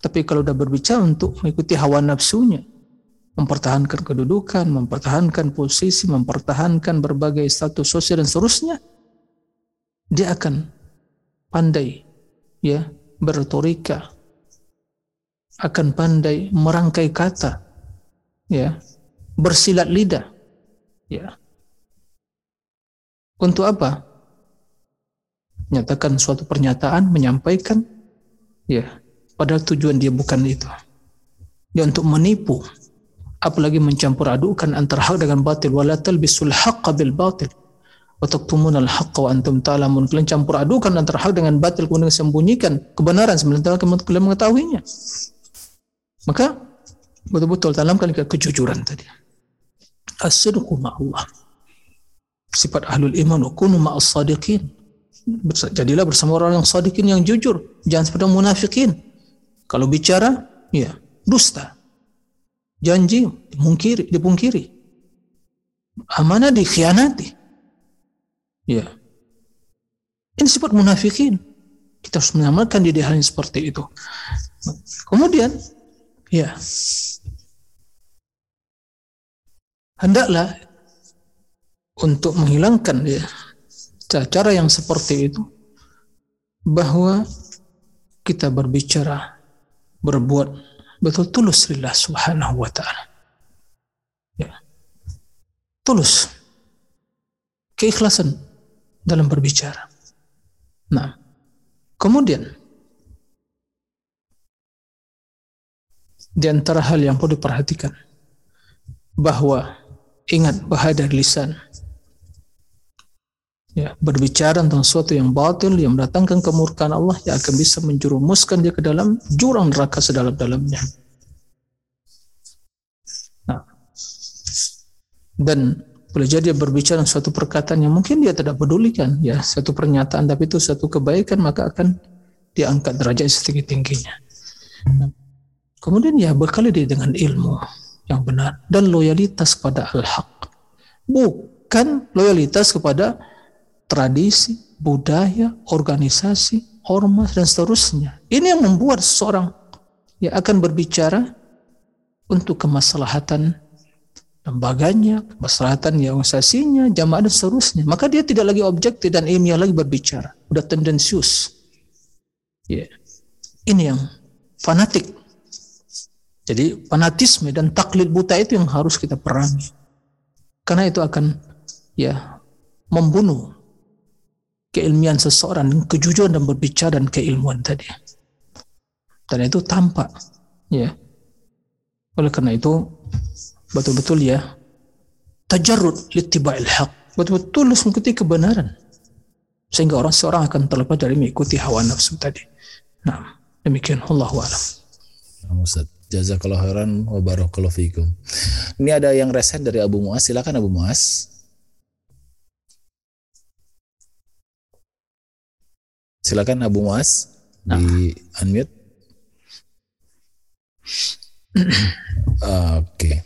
Tapi kalau sudah berbicara untuk mengikuti hawa nafsunya, mempertahankan kedudukan, mempertahankan posisi, mempertahankan berbagai status sosial dan seterusnya, dia akan pandai ya berretorika, akan pandai merangkai kata, ya bersilat lidah. Ya. Untuk apa? Nyatakan suatu pernyataan, menyampaikan, ya, padahal tujuan dia bukan itu. Dia untuk menipu, apalagi mencampur adukan antara hak dengan batil. Wala talbisul haqqa bil batil. Wa taktumunal haqqa wa antum ta'lamun. Kalian campur adukan antara hak dengan batil kemudian sembunyikan kebenaran sementara kalian mengetahuinya. Maka betul-betul tanamkan kejujuran tadi. As-sidqu ma'allah. Sifat ahlul iman wa kunu ma'as sadiqin jadilah bersama orang yang sadiqin yang jujur jangan seperti munafikin kalau bicara ya dusta janji dipungkiri, dipungkiri. Amanah dikhianati. Ya. Ini sifat munafikin. Kita harus mengamalkan di hal yang seperti itu. Kemudian, ya, hendaklah untuk menghilangkan ya, cara yang seperti itu bahwa kita berbicara, berbuat betul tulus lillah subhanahu wa ta'ala. Ya. Tulus. Keikhlasan dalam berbicara. Nah, kemudian di antara hal yang perlu diperhatikan bahwa ingat bahaya dari lisan ya, berbicara tentang sesuatu yang batil yang mendatangkan kemurkaan Allah yang akan bisa menjerumuskan dia ke dalam jurang neraka sedalam-dalamnya. Nah, dan boleh jadi dia berbicara suatu perkataan yang mungkin dia tidak pedulikan ya satu pernyataan tapi itu satu kebaikan maka akan diangkat derajat setinggi tingginya. Nah, kemudian ya berkali dia dengan ilmu yang benar dan loyalitas pada al-haq bukan loyalitas kepada tradisi, budaya, organisasi, ormas dan seterusnya. Ini yang membuat seseorang yang akan berbicara untuk kemaslahatan lembaganya, kemaslahatan ya organisasinya, jamaah dan seterusnya. Maka dia tidak lagi objektif dan ilmiah lagi berbicara. Udah tendensius. Ya. Yeah. Ini yang fanatik. Jadi fanatisme dan taklid buta itu yang harus kita perangi. Karena itu akan ya membunuh keilmian seseorang, kejujuran dan berbicara dan keilmuan tadi. Dan itu tampak, ya. Oleh karena itu betul-betul ya tajarrud litiba'il haq. Betul-betul mengikuti kebenaran. Sehingga orang seorang akan terlepas dari mengikuti hawa nafsu tadi. Nah, demikian Allah alam. Ustaz. Jazakallah khairan wa barakallahu fikum. Ini ada yang resen dari Abu Muas. Silakan Abu Muas. Silakan Abu Muas nah. di unmute. Oke. Okay.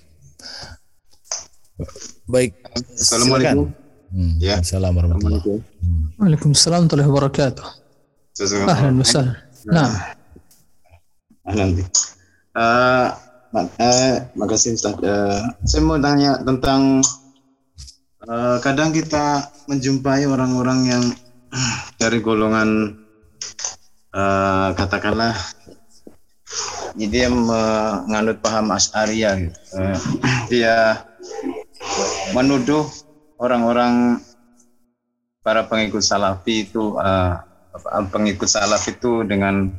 Baik. Assalamualaikum. Hmm, ya. Assalamualaikum warahmatullahi wabarakatuh. Waalaikumsalam warahmatullahi wabarakatuh. Ahlan wa sahlan. Nah. Nanti. Uh, uh, makasih Ustaz. Uh, saya mau tanya tentang uh, kadang kita menjumpai orang-orang yang dari golongan uh, katakanlah jadi dia menganut paham Asy'ariyah gitu. Uh, dia menuduh orang-orang para pengikut salafi itu uh, pengikut salaf itu dengan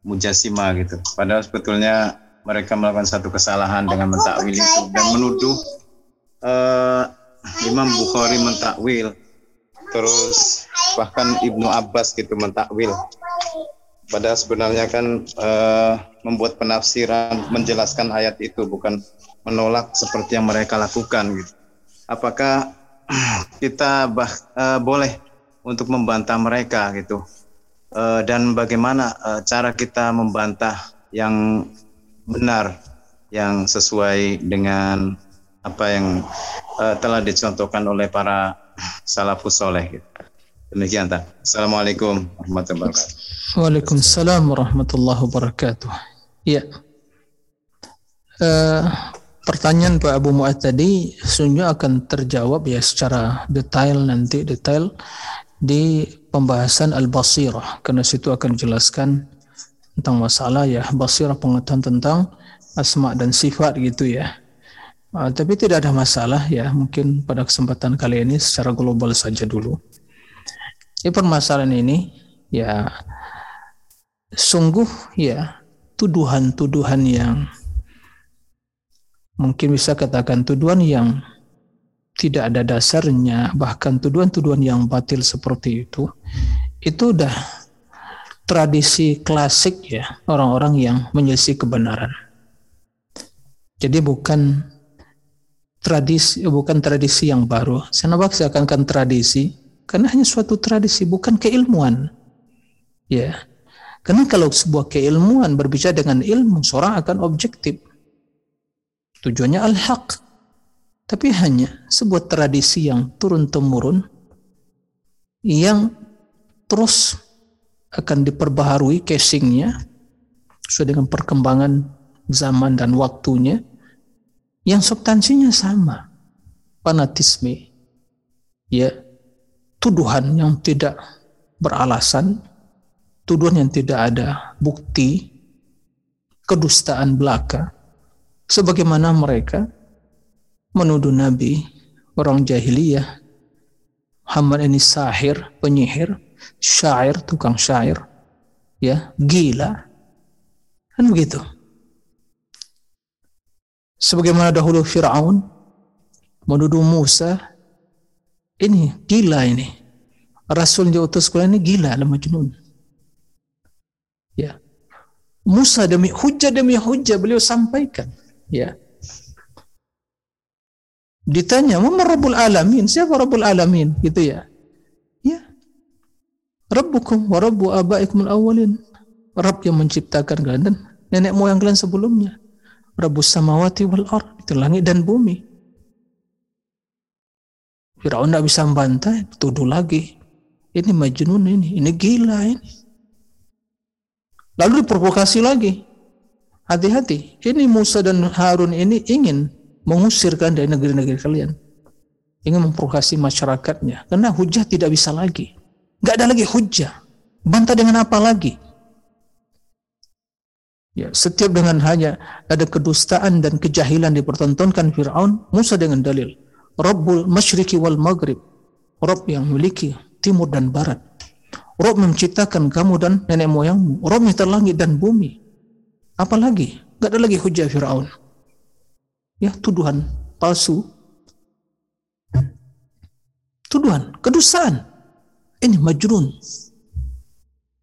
mujasima gitu. Padahal sebetulnya mereka melakukan satu kesalahan dengan mentakwil itu dan menuduh uh, Imam Bukhari mentakwil terus bahkan Ibnu Abbas gitu mentakwil. Padahal sebenarnya kan uh, membuat penafsiran menjelaskan ayat itu bukan menolak seperti yang mereka lakukan gitu. Apakah kita bah, uh, boleh untuk membantah mereka gitu? Uh, dan bagaimana uh, cara kita membantah yang benar yang sesuai dengan apa yang uh, telah dicontohkan oleh para salafus soleh. Gitu. Demikian tak. Assalamualaikum warahmatullahi wabarakatuh. Waalaikumsalam warahmatullahi wabarakatuh. Ya. Uh, pertanyaan Pak Abu Mu'ad tadi sungguh akan terjawab ya secara detail nanti detail di pembahasan al-basirah karena situ akan dijelaskan tentang masalah ya basirah pengetahuan tentang asma dan sifat gitu ya Uh, tapi tidak ada masalah ya, mungkin pada kesempatan kali ini secara global saja dulu. Ya permasalahan ini ya sungguh ya tuduhan-tuduhan yang mungkin bisa katakan tuduhan yang tidak ada dasarnya, bahkan tuduhan-tuduhan yang batil seperti itu, itu udah tradisi klasik ya orang-orang yang menyelisih kebenaran. Jadi bukan tradisi bukan tradisi yang baru. Saya saya akan kan tradisi karena hanya suatu tradisi bukan keilmuan. Ya. Karena kalau sebuah keilmuan berbicara dengan ilmu, seorang akan objektif. Tujuannya al-haq. Tapi hanya sebuah tradisi yang turun-temurun yang terus akan diperbaharui casingnya sesuai dengan perkembangan zaman dan waktunya yang substansinya sama. Fanatisme. Ya tuduhan yang tidak beralasan tuduhan yang tidak ada bukti kedustaan belaka sebagaimana mereka menuduh nabi orang jahiliyah Muhammad ini sahir penyihir syair tukang syair ya gila. Kan begitu sebagaimana dahulu Fir'aun menuduh Musa ini gila ini. Rasul yang diutus ini gila lah majnun. Ya. Musa demi hujah demi hujah beliau sampaikan ya. Ditanya Mama Rabbul Alamin? Siapa Rabbul Alamin? Gitu ya. Ya. Rabbukum wa Rabbu abaikum al-awwalin Rabb yang menciptakan kalian dan nenek moyang kalian sebelumnya Rabbus samawati wal ard itu langit dan bumi. Firaun tidak bisa membantah, tuduh lagi. Ini majnun ini, ini gila ini. Lalu diprovokasi lagi. Hati-hati, ini Musa dan Harun ini ingin mengusirkan dari negeri-negeri kalian. Ingin memprovokasi masyarakatnya. Karena hujah tidak bisa lagi. Gak ada lagi hujah. Bantah dengan apa lagi? Ya, setiap dengan hanya ada kedustaan dan kejahilan dipertontonkan Fir'aun, Musa dengan dalil. Rabbul Masyriki wal Maghrib. Rabb yang memiliki timur dan barat. Rabb menciptakan kamu dan nenek moyangmu. Rabb yang langit dan bumi. Apalagi? Gak ada lagi hujah Fir'aun. Ya, tuduhan palsu. Tuduhan, kedustaan. Ini majrun.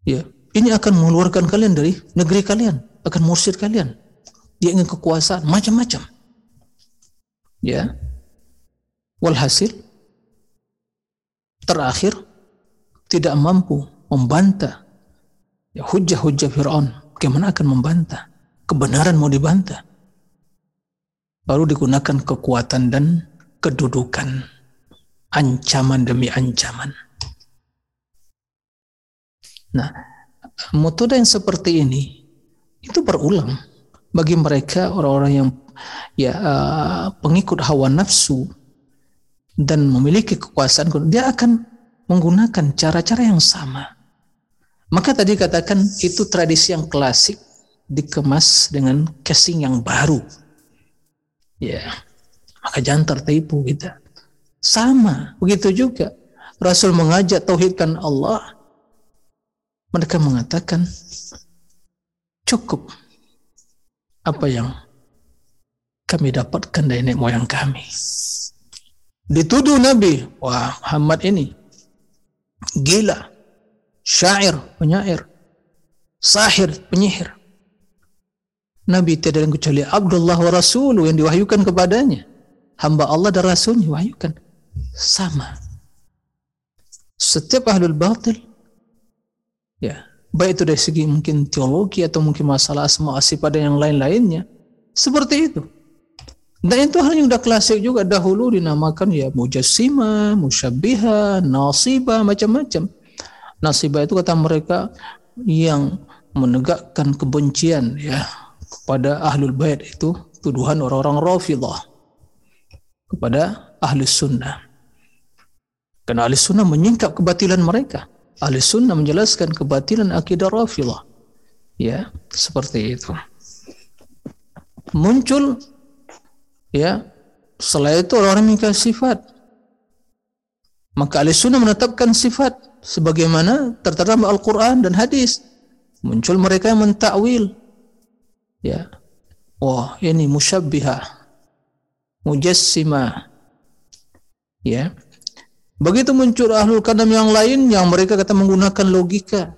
Ya, ini akan mengeluarkan kalian dari negeri kalian akan mursyid kalian. Dia ingin kekuasaan, macam-macam. Ya. Walhasil, terakhir, tidak mampu membantah ya, hujah-hujah Fir'aun. Bagaimana akan membantah? Kebenaran mau dibantah. Baru digunakan kekuatan dan kedudukan. Ancaman demi ancaman. Nah, metode yang seperti ini itu berulang. Bagi mereka orang-orang yang ya uh, pengikut hawa nafsu dan memiliki kekuasaan dia akan menggunakan cara-cara yang sama. Maka tadi katakan itu tradisi yang klasik dikemas dengan casing yang baru. Ya maka jangan tertipu kita. Sama begitu juga. Rasul mengajak tauhidkan Allah. Mereka mengatakan cukup apa yang kami dapatkan dari nenek moyang kami. Dituduh Nabi, wah Muhammad ini gila, syair, penyair, sahir, penyihir. Nabi tidak ada kecuali Abdullah wa Rasulu yang diwahyukan kepadanya. Hamba Allah dan Rasulnya wahyukan. Sama. Setiap ahlul batil ya baik itu dari segi mungkin teologi atau mungkin masalah asma sifat dan yang lain-lainnya seperti itu dan itu hal yang sudah klasik juga dahulu dinamakan ya mujassima, musyabbiha, nasibah macam-macam. Nasibah itu kata mereka yang menegakkan kebencian ya kepada ahlul bait itu tuduhan orang-orang Rafidah kepada ahli sunnah. Karena ahli sunnah menyingkap kebatilan mereka. Ahli sunnah menjelaskan kebatilan akidah rafilah. Ya, seperti itu. Muncul ya Setelah itu orang yang sifat. Maka ahli sunnah menetapkan sifat sebagaimana tertera dalam Al-Quran dan hadis. Muncul mereka yang mentakwil. Ya. Wah, ini musyabbihah. Mujassima. Ya. Begitu muncul ahlul kalam yang lain yang mereka kata menggunakan logika,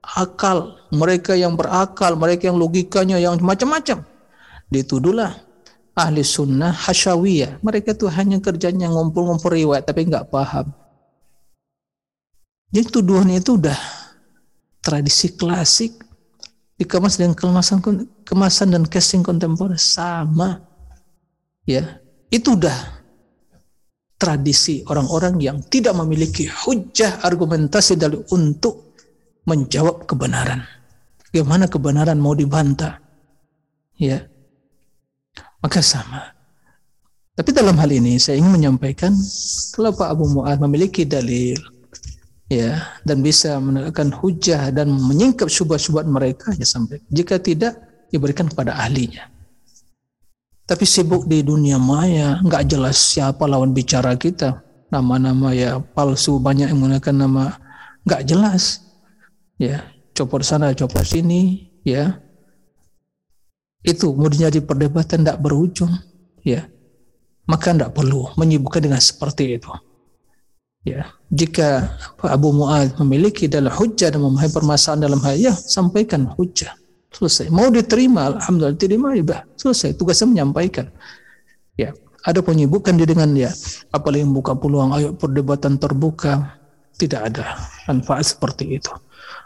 akal, mereka yang berakal, mereka yang logikanya yang macam-macam. Dituduhlah ahli sunnah hasyawiyah. Mereka tuh hanya kerjanya ngumpul-ngumpul riwayat tapi nggak paham. Jadi tuduhan itu udah tradisi klasik dikemas dengan kemasan kemasan dan casing kontemporer sama. Ya, itu udah tradisi orang-orang yang tidak memiliki hujah argumentasi dari untuk menjawab kebenaran. Bagaimana kebenaran mau dibantah? Ya, maka sama. Tapi dalam hal ini saya ingin menyampaikan kalau Pak Abu Mu'ad memiliki dalil ya dan bisa menegakkan hujah dan menyingkap syubhat-syubhat mereka ya sampai. Jika tidak diberikan kepada ahlinya. Tapi sibuk di dunia maya, nggak jelas siapa lawan bicara kita. Nama-nama ya palsu banyak yang menggunakan nama nggak jelas. Ya, copot sana, copot sini, ya itu mau jadi perdebatan tidak berujung ya maka tidak perlu menyibukkan dengan seperti itu ya jika Abu Muad memiliki dalam hujah dan memahami permasalahan dalam hal ya sampaikan hujah selesai. Mau diterima alhamdulillah. Diterima ya selesai. Tugasnya menyampaikan. Ya ada penyibukkan dia dengan ya apalagi membuka peluang ayo perdebatan terbuka. Tidak ada manfaat seperti itu.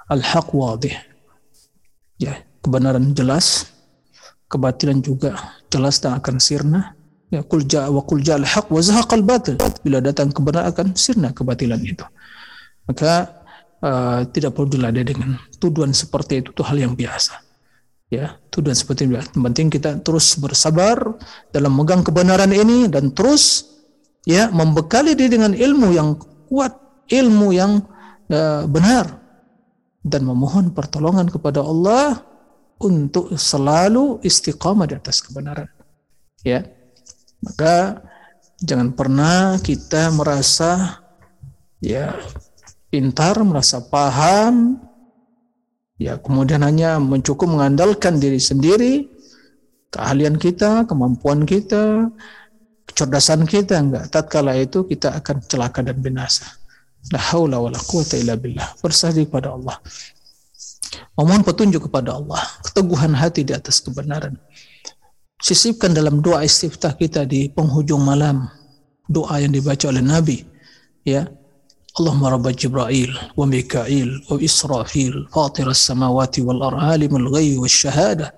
Al-haq wadih. Ya kebenaran jelas. Kebatilan juga jelas dan akan sirna. Ya kul ja wa kul ja al-haq wa zahaqal batil bila datang kebenaran akan sirna kebatilan itu. Maka uh, tidak perlu diladai dengan tuduhan seperti itu itu hal yang biasa ya tuduhan seperti itu yang penting kita terus bersabar dalam megang kebenaran ini dan terus ya membekali diri dengan ilmu yang kuat ilmu yang uh, benar dan memohon pertolongan kepada Allah untuk selalu istiqamah di atas kebenaran. Ya. Maka jangan pernah kita merasa ya pintar, merasa paham, ya kemudian hanya mencukup mengandalkan diri sendiri, keahlian kita, kemampuan kita, kecerdasan kita enggak. Tatkala itu kita akan celaka dan binasa. La haula wala quwata illa billah. Berserah pada Allah memohon petunjuk kepada Allah, keteguhan hati di atas kebenaran. Sisipkan dalam doa istiftah kita di penghujung malam, doa yang dibaca oleh Nabi, ya. Allahumma rabb Jibril wa Mikail wa Israfil fatir as-samawati wal ardi alimul ghaibi wasyahada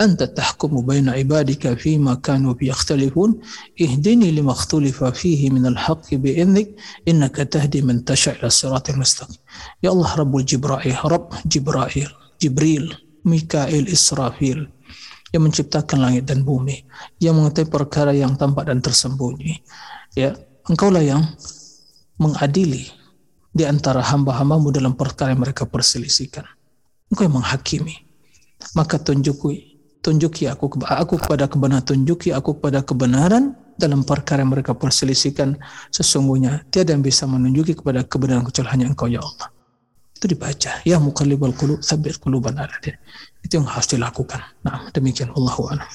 أنت تحكم بين عبادك فيما كانوا فيه يختلفون اهدني لما اختلف فيه من الحق بإذنك إنك تهدي من تشاء إلى الصراط المستقيم يا الله رب الجبرائيل رب جبرائيل Jibril, Mikail, Israfil yang menciptakan langit dan bumi, yang mengetahui perkara yang tampak dan tersembunyi. Ya, engkaulah yang mengadili di antara hamba-hambamu dalam perkara yang mereka perselisihkan. Engkau yang menghakimi. Maka tunjuki tunjuki aku aku kepada kebenaran tunjuki aku kepada kebenaran dalam perkara yang mereka perselisihkan. Sesungguhnya tiada yang bisa menunjuki kepada kebenaran kecuali hanya engkau ya Allah. Itu dibaca. Ya muqallibal qulub tsabbit qulubana ala itu yang harus dilakukan. Nah demikian Allahu a'lam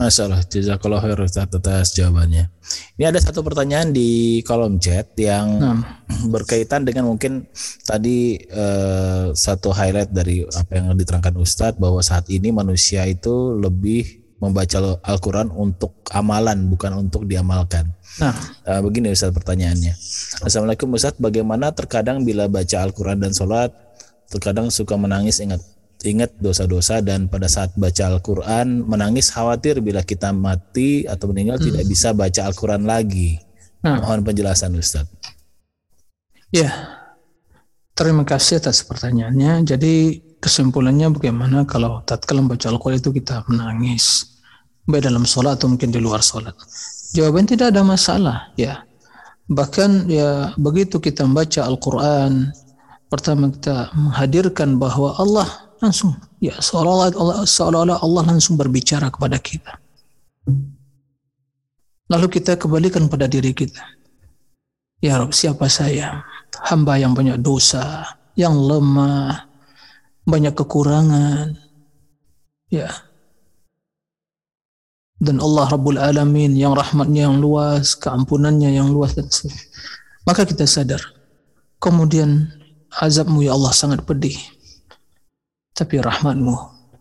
Masya Allah, jazakallah khair atas jawabannya. Ini ada satu pertanyaan di kolom chat yang nah. berkaitan dengan mungkin tadi eh, satu highlight dari apa yang diterangkan Ustadz bahwa saat ini manusia itu lebih membaca Al-Quran untuk amalan bukan untuk diamalkan. Nah, uh, begini Ustadz pertanyaannya. Assalamualaikum Ustadz, bagaimana terkadang bila baca Al-Quran dan sholat terkadang suka menangis ingat ingat dosa-dosa dan pada saat baca Al-Quran menangis khawatir bila kita mati atau meninggal hmm. tidak bisa baca Al-Quran lagi. Nah. Mohon penjelasan Ustaz. Ya, terima kasih atas pertanyaannya. Jadi kesimpulannya bagaimana kalau tatkala membaca Al-Quran itu kita menangis, baik dalam sholat atau mungkin di luar sholat. Jawaban tidak ada masalah, ya. Bahkan ya begitu kita membaca Al-Quran, pertama kita menghadirkan bahwa Allah langsung ya seolah-olah Allah, seolah-olah Allah langsung berbicara kepada kita. Lalu kita kembalikan pada diri kita. Ya Rob, siapa saya? Hamba yang banyak dosa, yang lemah, banyak kekurangan. Ya. Dan Allah Rabbul Alamin yang rahmatnya yang luas, keampunannya yang luas dan. Maka kita sadar. Kemudian azabmu ya Allah sangat pedih. Tapi rahmatmu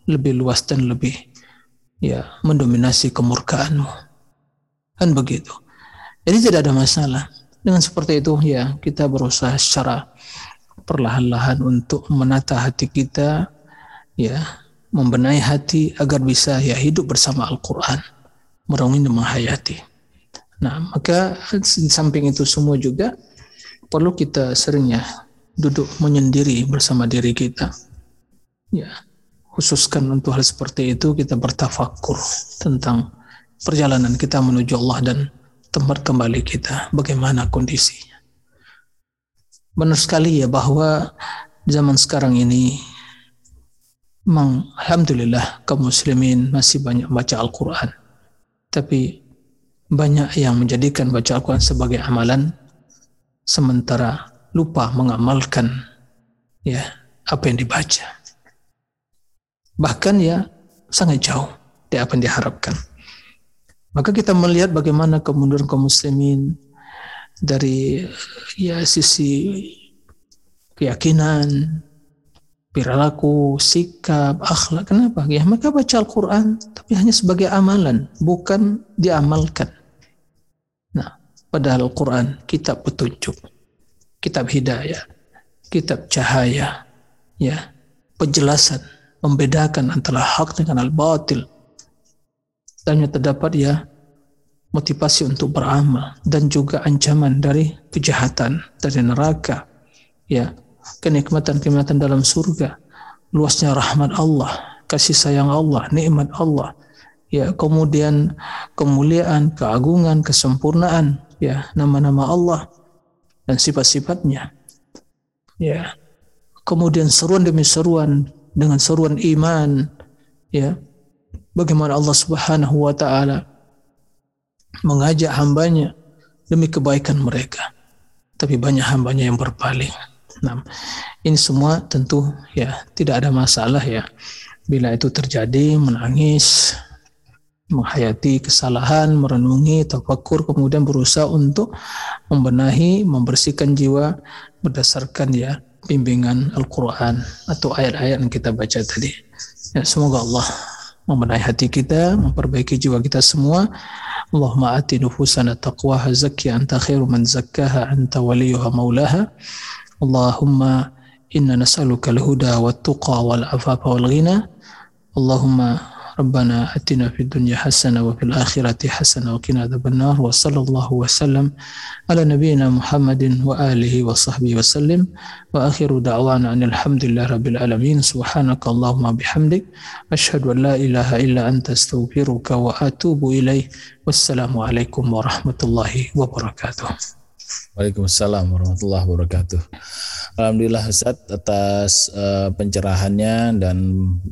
lebih luas dan lebih ya mendominasi kemurkaanmu. Kan begitu. Jadi tidak ada masalah. Dengan seperti itu ya kita berusaha secara perlahan-lahan untuk menata hati kita ya membenahi hati agar bisa ya hidup bersama Al-Qur'an, merenungi dan menghayati. Nah, maka di samping itu semua juga perlu kita seringnya duduk menyendiri bersama diri kita. Ya, khususkan untuk hal seperti itu kita bertafakur tentang perjalanan kita menuju Allah dan tempat kembali kita, bagaimana kondisinya. Benar sekali ya bahwa zaman sekarang ini memang alhamdulillah kaum muslimin masih banyak baca Al-Qur'an. Tapi banyak yang menjadikan baca Al-Qur'an sebagai amalan sementara lupa mengamalkan ya apa yang dibaca. Bahkan ya sangat jauh dari apa yang diharapkan. Maka kita melihat bagaimana kemunduran kaum muslimin dari ya sisi keyakinan, perilaku, sikap, akhlak. Kenapa? Ya mereka baca Al-Quran, tapi hanya sebagai amalan, bukan diamalkan. Nah, padahal Al-Quran kitab petunjuk, kitab hidayah, kitab cahaya, ya penjelasan, membedakan antara hak dengan al-batil, dalamnya terdapat ya motivasi untuk beramal dan juga ancaman dari kejahatan dari neraka. Ya kenikmatan-kenikmatan dalam surga luasnya rahmat Allah kasih sayang Allah nikmat Allah. Ya kemudian kemuliaan keagungan kesempurnaan ya nama-nama Allah dan sifat-sifatnya. Ya kemudian seruan demi seruan dengan seruan iman ya bagaimana Allah Subhanahu wa taala mengajak hambanya demi kebaikan mereka. Tapi banyak hambanya yang berpaling. Nah, ini semua tentu ya tidak ada masalah ya. Bila itu terjadi, menangis, menghayati kesalahan, merenungi, tafakur, kemudian berusaha untuk membenahi, membersihkan jiwa berdasarkan ya bimbingan Al-Quran atau ayat-ayat yang kita baca tadi. Ya, semoga Allah membenahi hati kita, memperbaiki jiwa kita semua. Allahumma ati nufusana taqwaha zakki anta khairu man zakkaha anta waliyuha maulaha. Allahumma inna nas'aluka al-huda wa tuqa wal afafa wal ghina. Allahumma ربنا آتنا في الدنيا حسنة وفي الآخرة حسنة وقنا عذاب النار وصلى الله وسلم على نبينا محمد وآله وصحبه وسلم. وآخر دعوانا أن الحمد لله رب العالمين. سبحانك اللهم بحمدك أشهد أن لا إله إلا أنت أستغفرك وأتوب اليه والسلام عليكم ورحمة الله وبركاته. Waalaikumsalam warahmatullahi wabarakatuh. Alhamdulillah Ustaz atas uh, pencerahannya dan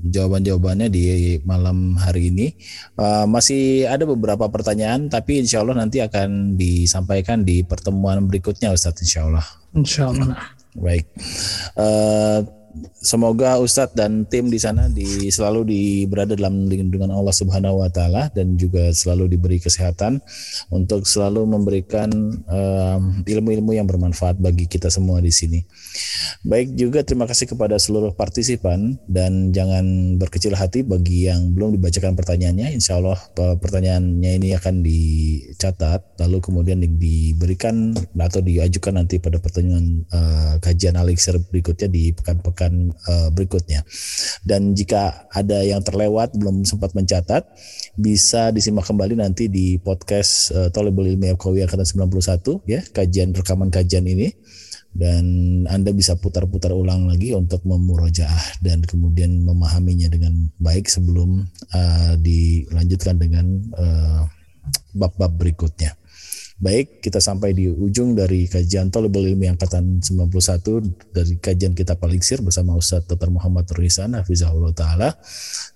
jawaban-jawabannya di malam hari ini. Uh, masih ada beberapa pertanyaan tapi insya Allah nanti akan disampaikan di pertemuan berikutnya Ustaz insya Allah. Insya Allah. Baik. Uh, semoga Ustadz dan tim di sana di selalu di berada dalam dengan Allah Subhanahu wa taala dan juga selalu diberi kesehatan untuk selalu memberikan ilmu-ilmu um, yang bermanfaat bagi kita semua di sini. Baik juga terima kasih kepada seluruh partisipan dan jangan berkecil hati bagi yang belum dibacakan pertanyaannya. Insya Allah pertanyaannya ini akan dicatat lalu kemudian diberikan atau diajukan nanti pada pertemuan uh, kajian Alexer berikutnya di pekan-pekan akan uh, berikutnya. Dan jika ada yang terlewat belum sempat mencatat, bisa disimak kembali nanti di podcast uh, Tolebul Ilmi Akawi Angkatan 91 ya, kajian rekaman kajian ini dan Anda bisa putar-putar ulang lagi untuk memurojaah dan kemudian memahaminya dengan baik sebelum uh, dilanjutkan dengan bab-bab uh, berikutnya. Baik, kita sampai di ujung dari kajian Tolebel Ilmi Angkatan 91 dari kajian kita Paliksir bersama Ustaz Dr. Muhammad Rizan Hafizahullah Ta'ala.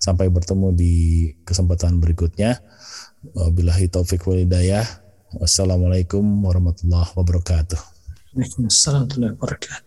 Sampai bertemu di kesempatan berikutnya. Wabillahi taufiq Walidayah. Wassalamualaikum warahmatullahi wabarakatuh. Wassalamualaikum warahmatullahi wabarakatuh.